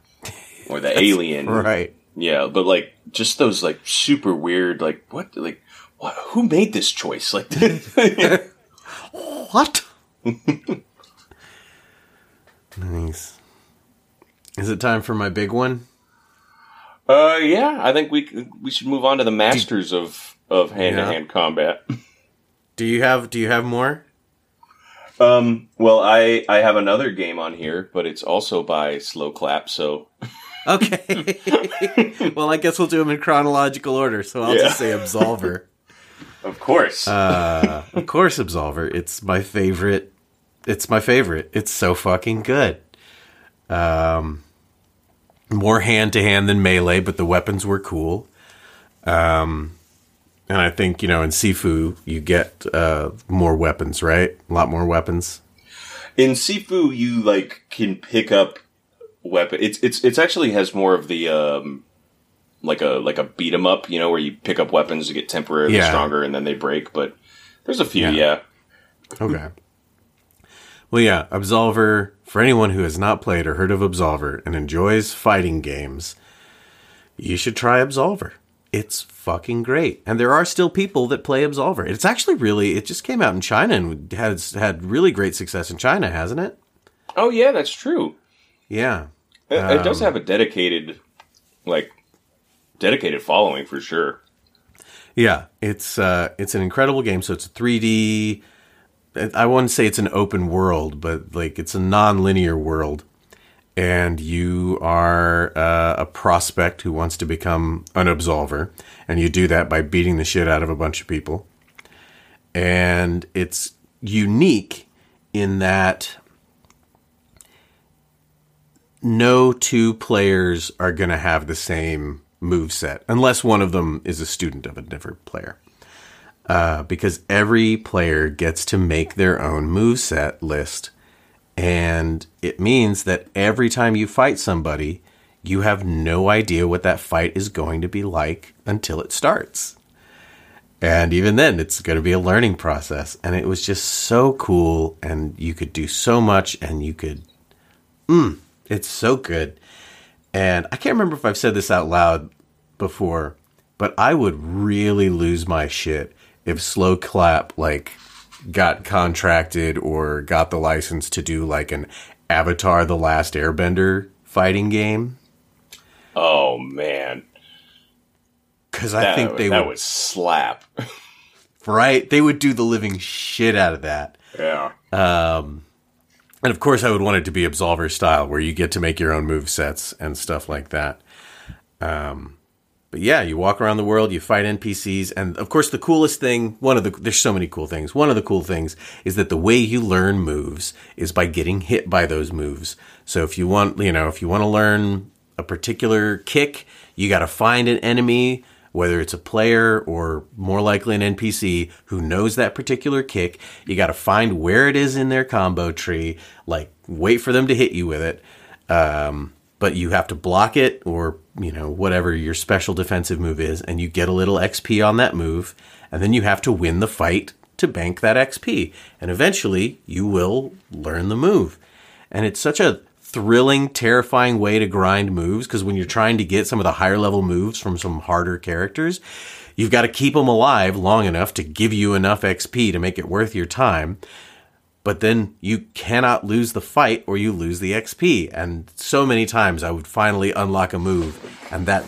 or the (laughs) Alien, Right. yeah, but like just those like super weird, like what, like what? Who made this choice? Like, What? (laughs) nice. Is it time for my big one? uh, yeah, I think we we should move on to the masters of of hand to hand combat. Do you have do you have more? Um, well, I I have another game on here, but it's also by Sloclap, so Okay. (laughs) well, I guess we'll do them in chronological order. So I'll Yeah. just say Absolver. (laughs) of course, Uh, of course, Absolver. It's my favorite. It's my favorite. It's so fucking good. Um, more hand to hand than melee, but the weapons were cool. Um, and I think you know in Sifu you get uh, more weapons, right? A lot more weapons. in Sifu you like can pick up weapon. It's it's it's actually has more of the um like a like a beat 'em up, you know, where you pick up weapons to get temporarily Yeah. stronger and then they break. But there's a few, Yeah. yeah. Okay. Well, yeah, Absolver, for anyone who has not played or heard of Absolver and enjoys fighting games, you should try Absolver. It's fucking great. And there are still people that play Absolver. It's actually really, it just came out in China and has had really great success in China, hasn't it? Oh yeah, that's true. Yeah. It, it does Um, have a dedicated, like, dedicated following for sure. Yeah, it's uh, it's an incredible game. So it's a 3D. I wouldn't say it's an open world, but like it's a non-linear world, and you are uh, a prospect who wants to become an absolver, and you do that by beating the shit out of a bunch of people. And it's unique in that no two players are going to have the same move set unless one of them is a student of a different player. uh, because every player gets to make their own move set list. And it means that every time you fight somebody, you have no idea what that fight is going to be like until it starts. And even then, it's going to be a learning process. And it was just so cool. And you could do so much, and you could. Mm, it's so good. And I can't remember if I've said this out loud before, but I would really lose my shit if Sloclap, like, got contracted or got the license to do, like, an Avatar The Last Airbender fighting game. Oh, man. Because I That, think they that would would slap. (laughs) right? They would do the living shit out of that. yeah. And of course, I would want it to be Absolver style, where you get to make your own move sets and stuff like that. Um, but yeah, you walk around the world, you fight NPCs, and of course, the coolest thing one of the there's so many cool things. One of the cool things is that the way you learn moves is by getting hit by those moves. So if you want, you know, if you want to learn a particular kick, you got to find an enemy whether it's a player or more likely an NPC who knows that particular kick. You got to find where it is in their combo tree, like wait for them to hit you with it. Um, but you have to block it or, you know, whatever your special defensive move is, and you get a little XP on that move, and then you have to win the fight to bank that XP. And eventually you will learn the move. And it's such a thrilling, terrifying way to grind moves because when you're trying to get some of the higher level moves from some harder characters, you've got to keep them alive long enough to give you enough XP to make it worth your time. But then you cannot lose the fight or you lose the XP. And so many times I would finally unlock a move and that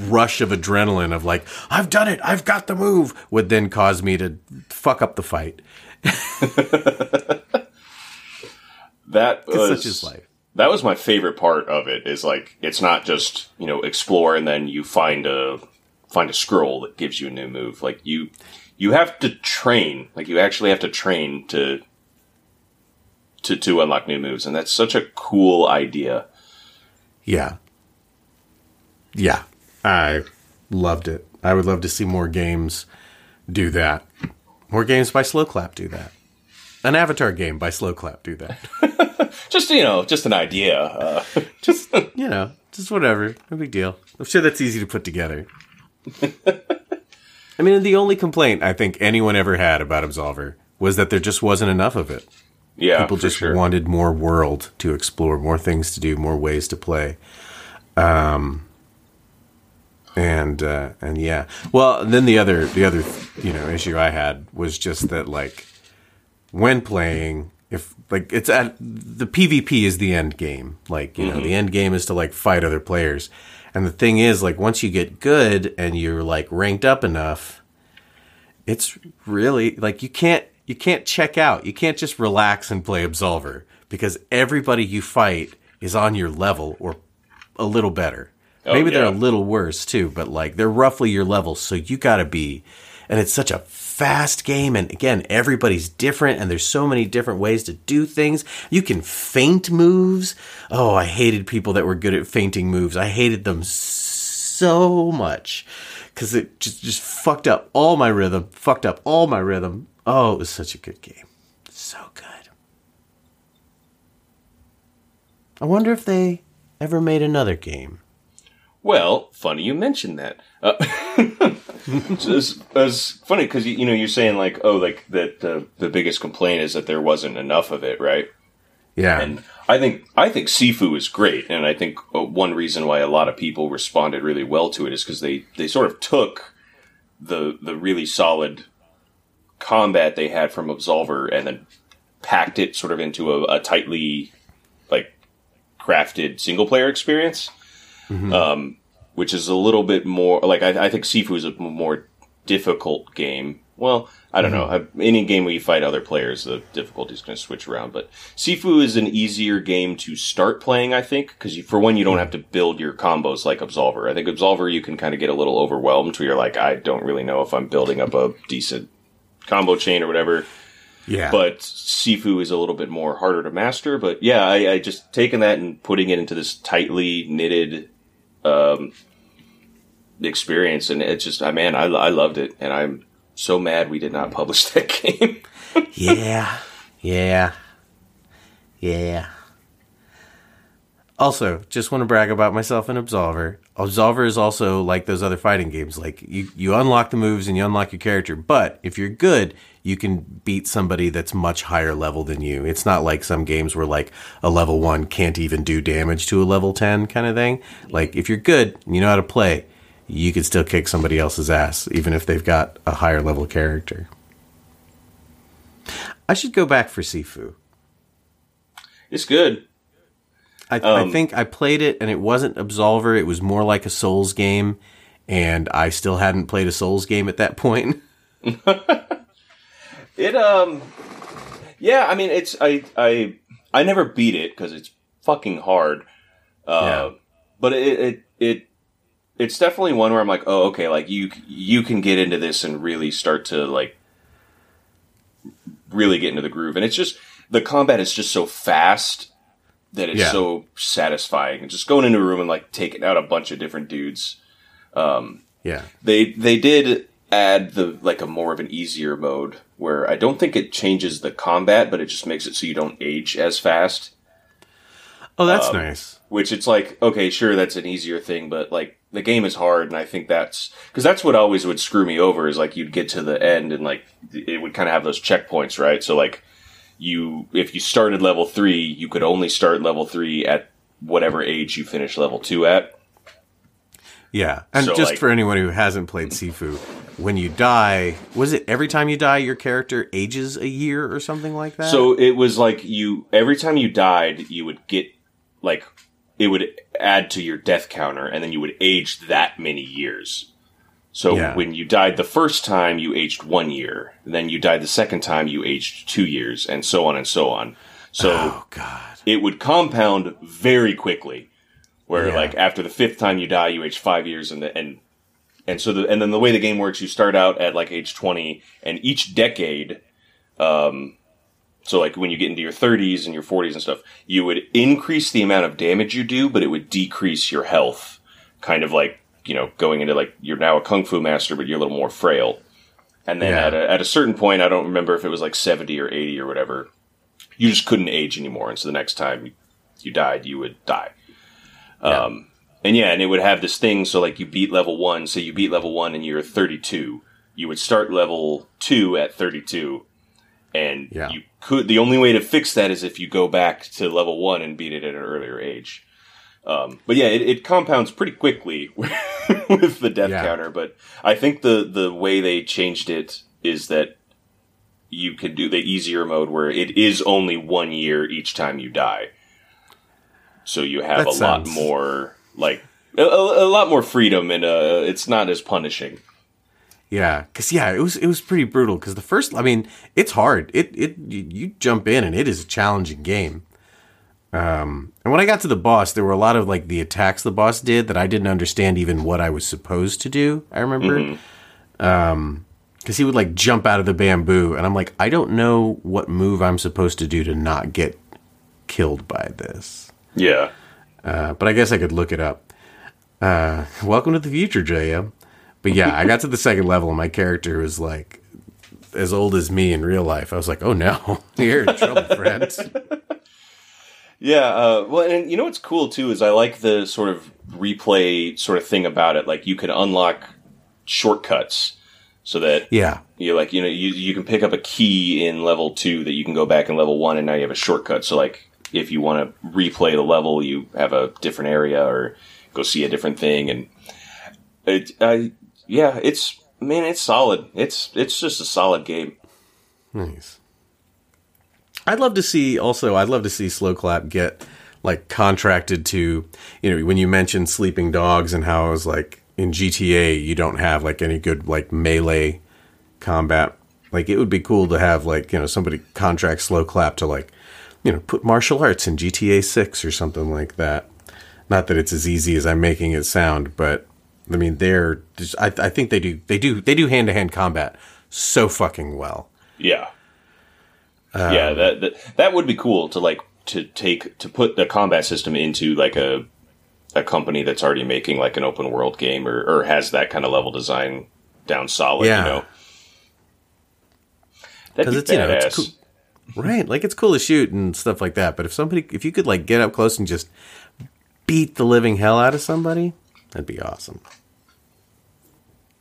rush of adrenaline of like, I've done it, I've got the move would then cause me to fuck up the fight. (laughs) That (laughs) was such is life. That was my favorite part of it. Is like it's not just you know explore and then you find a find a scroll that gives you a new move. Like you you have to train. Like you actually have to train to to to unlock new moves, and that's such a cool idea. Yeah. Yeah. I loved it. I would love to see more games do that. More games by Sloclap do that. An Avatar game by Sloclap do that. (laughs) Just you know, just an idea. Uh, (laughs) Just, you know, just whatever. No big deal. I'm sure that's easy to put together. (laughs) I mean, the only complaint I think anyone ever had about Absolver was that there just wasn't enough of it. yeah, People just sure. wanted more world to explore, more things to do, more ways to play. Um, and uh, and yeah, well, then the other the other you know issue I had was just that like when playing, like it's at the PvP is the end game. Like you know, the mm-hmm. end game is to like fight other players. And the thing is, like once you get good and you're like ranked up enough, it's really like you can't you can't check out. You can't just relax and play Absolver because everybody you fight is on your level or a little better. Oh, Maybe they're a little worse too, but like they're roughly your level, so you got to be and it's such a fast game and again, everybody's different and there's so many different ways to do things. You can feint moves. Oh, I hated people that were good at feinting moves. I hated them so much because it just just fucked up all my rhythm, fucked up all my rhythm. Oh, it was such a good game, so good. I wonder if they ever made another game. Well, funny you mentioned that. Uh, (laughs) it's, it's- funny because you, you know you're saying like oh like that the the biggest complaint is that there wasn't enough of it, right? Yeah, And I think I think Sifu is great, and I think uh, one reason why a lot of people responded really well to it is because they they sort of took the the really solid combat they had from Absolver and then packed it sort of into a, a tightly like crafted single player experience, um, which is a little bit more like I, I think Sifu is a more difficult game. Well, I don't know. Mm-hmm. Any game where you fight other players, the difficulty is going to switch around. But Sifu is an easier game to start playing, I think, because for one, you don't mm-hmm. have to build your combos like Absolver. I think Absolver, you can kind of get a little overwhelmed where you're like, I don't really know if I'm building up a decent combo chain or whatever yeah, but Sifu is a little bit more harder to master. But yeah, I, I just taking that and putting it into this tightly knitted um, experience, and it's just, I man, I, I loved it, and I'm so mad we did not (laughs) publish that game. yeah, yeah, yeah. Also, just want to brag about myself in Absolver. Absolver is also like those other fighting games. Like you, you unlock the moves and you unlock your character, but if you're good, you can beat somebody that's much higher level than you. It's not like some games where like a level one can't even do damage to a level ten kind of thing. Like if you're good and you know how to play, you can still kick somebody else's ass, even if they've got a higher level character. I should go back for Sifu. It's good. I, um, I, think I played it and it wasn't Absolver. It was more like a Souls game, and I still hadn't played a Souls game at that point. (laughs) it um, yeah. I mean, it's I I I never beat it because it's fucking hard. Uh, yeah. But it it it it's definitely one where I'm like, oh, okay, like you you can get into this and really start to like really get into the groove, and it's just the combat is just so fast that it's yeah. so satisfying. And just going into a room and like taking out a bunch of different dudes. Um, yeah, they they did add the like a more of an easier mode where I don't think it changes the combat, but it just makes it so you don't age as fast. Oh, that's um, nice. Which it's like, okay, sure, that's an easier thing, but like the game is hard, and I think that's because that's what always would screw me over is like you'd get to the end and like it would kind of have those checkpoints, right? So like you, if you started level three, you could only start level three at whatever age you finish level two at. Yeah, and so, just like, for anyone who hasn't played Sifu, when you die, was it every time you die, your character ages a year or something like that? So it was like you every time you died, you would get like it would add to your death counter, and then you would age that many years. So yeah. when you died the first time, you aged one year. Then you died the second time, you aged two years, and so on and so on. So oh, God. it would compound very quickly. Where yeah. like after the fifth time you die, you age five years, and the, and and so the and then the way the game works, you start out at like age twenty, and each decade, um, so like when you get into your 30s and your 40s and stuff, you would increase the amount of damage you do, but it would decrease your health. Kind of like, you know, going into like you're now a kung fu master, but you're a little more frail. And then yeah. at, a, at a certain point, I don't remember if it was like 70 or 80 or whatever, you just couldn't age anymore. And so the next time you died, you would die. Yeah. Um, and yeah, and it would have this thing. So like you beat level one, so you beat level one and you're 32. You would start level two at 32 and yeah. you could the only way to fix that is if you go back to level one and beat it at an earlier age. Um, but yeah, it, it, compounds pretty quickly (laughs) with the death yeah. counter. But I think the the way they changed it is that you could do the easier mode where it is only one year each time you die. So you have that a sounds... lot more like a, a, lot more freedom and uh, it's not as punishing. Yeah, because yeah, it was it was pretty brutal. Because the first, I mean, it's hard. It it you jump in and it is a challenging game. Um, and when I got to the boss, there were a lot of like the attacks the boss did that I didn't understand even what I was supposed to do. I remember, mm-hmm. um, because he would like jump out of the bamboo, and I'm like, I don't know what move I'm supposed to do to not get killed by this. Yeah, uh, but I guess I could look it up. Uh, welcome to the future, JM. But yeah, I got to the second level and my character was like as old as me in real life. I was like, oh no, (laughs) you're in trouble, friends. (laughs) Yeah, uh, well, and you know what's cool too is I like the sort of replay sort of thing about it. Like you can unlock shortcuts so that yeah, you like you know you you can pick up a key in level two that you can go back in level one, and now you have a shortcut. So like if you want to replay the level, you have a different area or go see a different thing, and it I yeah, it's man, it's solid. It's it's just a solid game. Nice. I'd love to see also. I'd love to see Sloclap get like contracted to you know when you mentioned sleeping dogs and how it was like in GTA you don't have like any good like melee combat. Like it would be cool to have like you know somebody contract Sloclap to like you know put martial arts in GTA Six or something like that. Not that it's as easy as I'm making it sound, but I mean, they're just, I, I think they do they do they do hand to hand combat so fucking well. Yeah, um, yeah. That, that that would be cool to like to take to put the combat system into like a a company that's already making like an open world game or, or has that kind of level design down solid. Yeah. You know. That'd be it's you know badass. it's cool, right? Like it's cool to shoot and stuff like that. But if somebody, if you could like get up close and just beat the living hell out of somebody, that'd be awesome.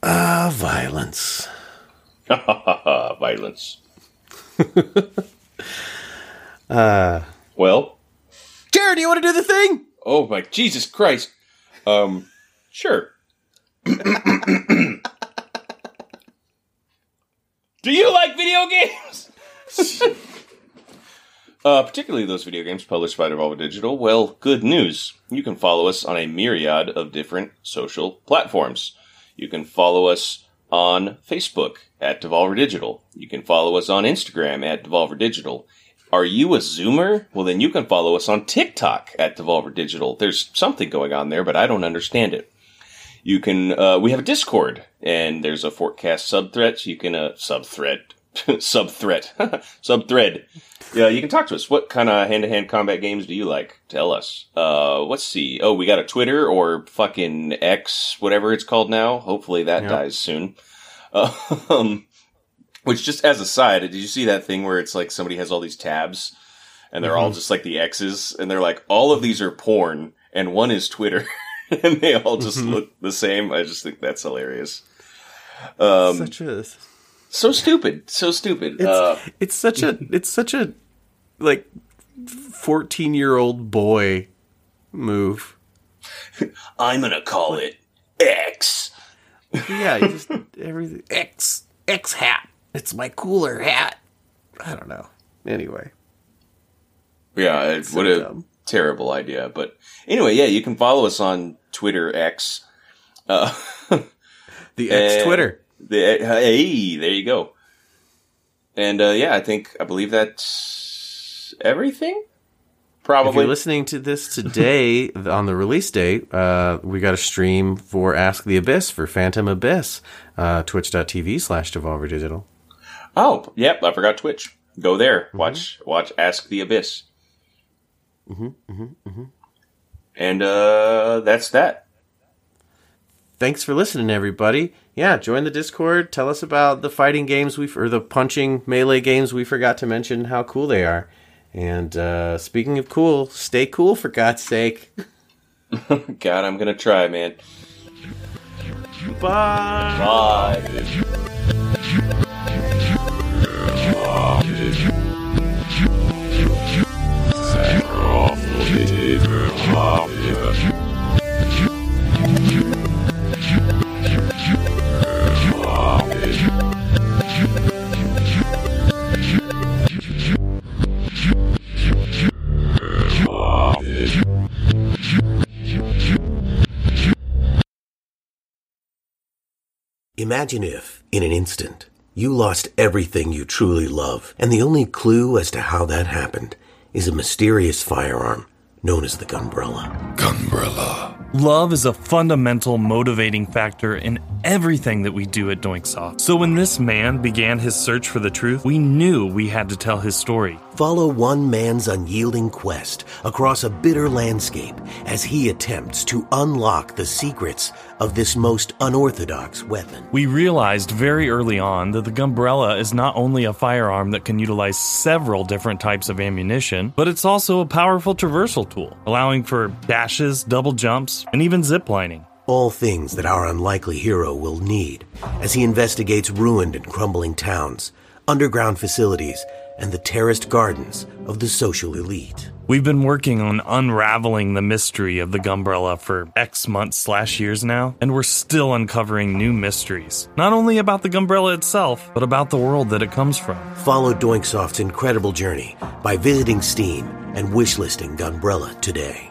Ah, violence. (laughs) Violence. Uh, (laughs) well, Jared, do you want to do the thing? oh my Jesus Christ. Um, sure. Do you like video games? (laughs) uh, particularly those video games published by Devolver Digital. Well, good news. You can follow us on a myriad of different social platforms. You can follow us on Facebook at Devolver Digital. You can follow us on Instagram at Devolver Digital. Are you a Zoomer? Well, then you can follow us on TikTok at Devolver Digital. There's something going on there, but I don't understand it. You can, uh, we have a Discord, and there's a Fortcast subthread. So you can, uh, subthread, (laughs) subthread, (laughs) subthread. Yeah, you can talk to us. What kind of hand-to-hand combat games do you like? Tell us. Uh, let's see. Oh, we got a Twitter or fucking X, whatever it's called now. Hopefully that Yep. dies soon. (laughs) Um, which just as a side, did you see that thing where it's like somebody has all these tabs and they're all just like the X's and they're like, all of these are porn and one is Twitter and they all just look the same. I just think that's hilarious. Um, such a so stupid. So stupid. it's, Uh, it's such a it's such a like fourteen year old boy move. (laughs) I'm gonna call it X. (laughs) Yeah, just everything X X hat. It's my cooler hat. I don't know. Anyway, Yeah, it, So what a dumb. terrible idea. But anyway, yeah, you can follow us on Twitter X. Uh, (laughs) the X Twitter. The, hey, there you go. And uh, yeah, I think I believe that's everything. If Probably. you're listening to this today on the release date, uh, we got a stream for Ask the Abyss for Phantom Abyss, uh, twitch.tv slash Devolver Digital. oh, yep, I forgot Twitch. Go there. Mm-hmm. Watch watch Ask the Abyss. And uh, that's that. Thanks for listening, everybody. Yeah, join the Discord. Tell us about the fighting games we or the punching melee games we forgot to mention how cool they are. And uh, speaking of cool, stay cool for God's sake. (laughs) God, I'm gonna try, man. Bye. Bye. Imagine if, in an instant, you lost everything you truly love, and the only clue as to how that happened is a mysterious firearm known as the Gunbrella. Gunbrella. Love is a fundamental motivating factor in everything that we do at Doinksoft. So when this man began his search for the truth, we knew we had to tell his story. Follow one man's unyielding quest across a bitter landscape as he attempts to unlock the secrets of this most unorthodox weapon. We realized very early on that the Gunbrella is not only a firearm that can utilize several different types of ammunition, but it's also a powerful traversal tool, allowing for dashes, double jumps, and even ziplining. All things that our unlikely hero will need as he investigates ruined and crumbling towns, underground facilities, and the terraced gardens of the social elite. We've been working on unraveling the mystery of the Gunbrella for X months slash years now, and we're still uncovering new mysteries. Not only about the Gunbrella itself, but about the world that it comes from. Follow Doinksoft's incredible journey by visiting Steam and wishlisting Gunbrella today.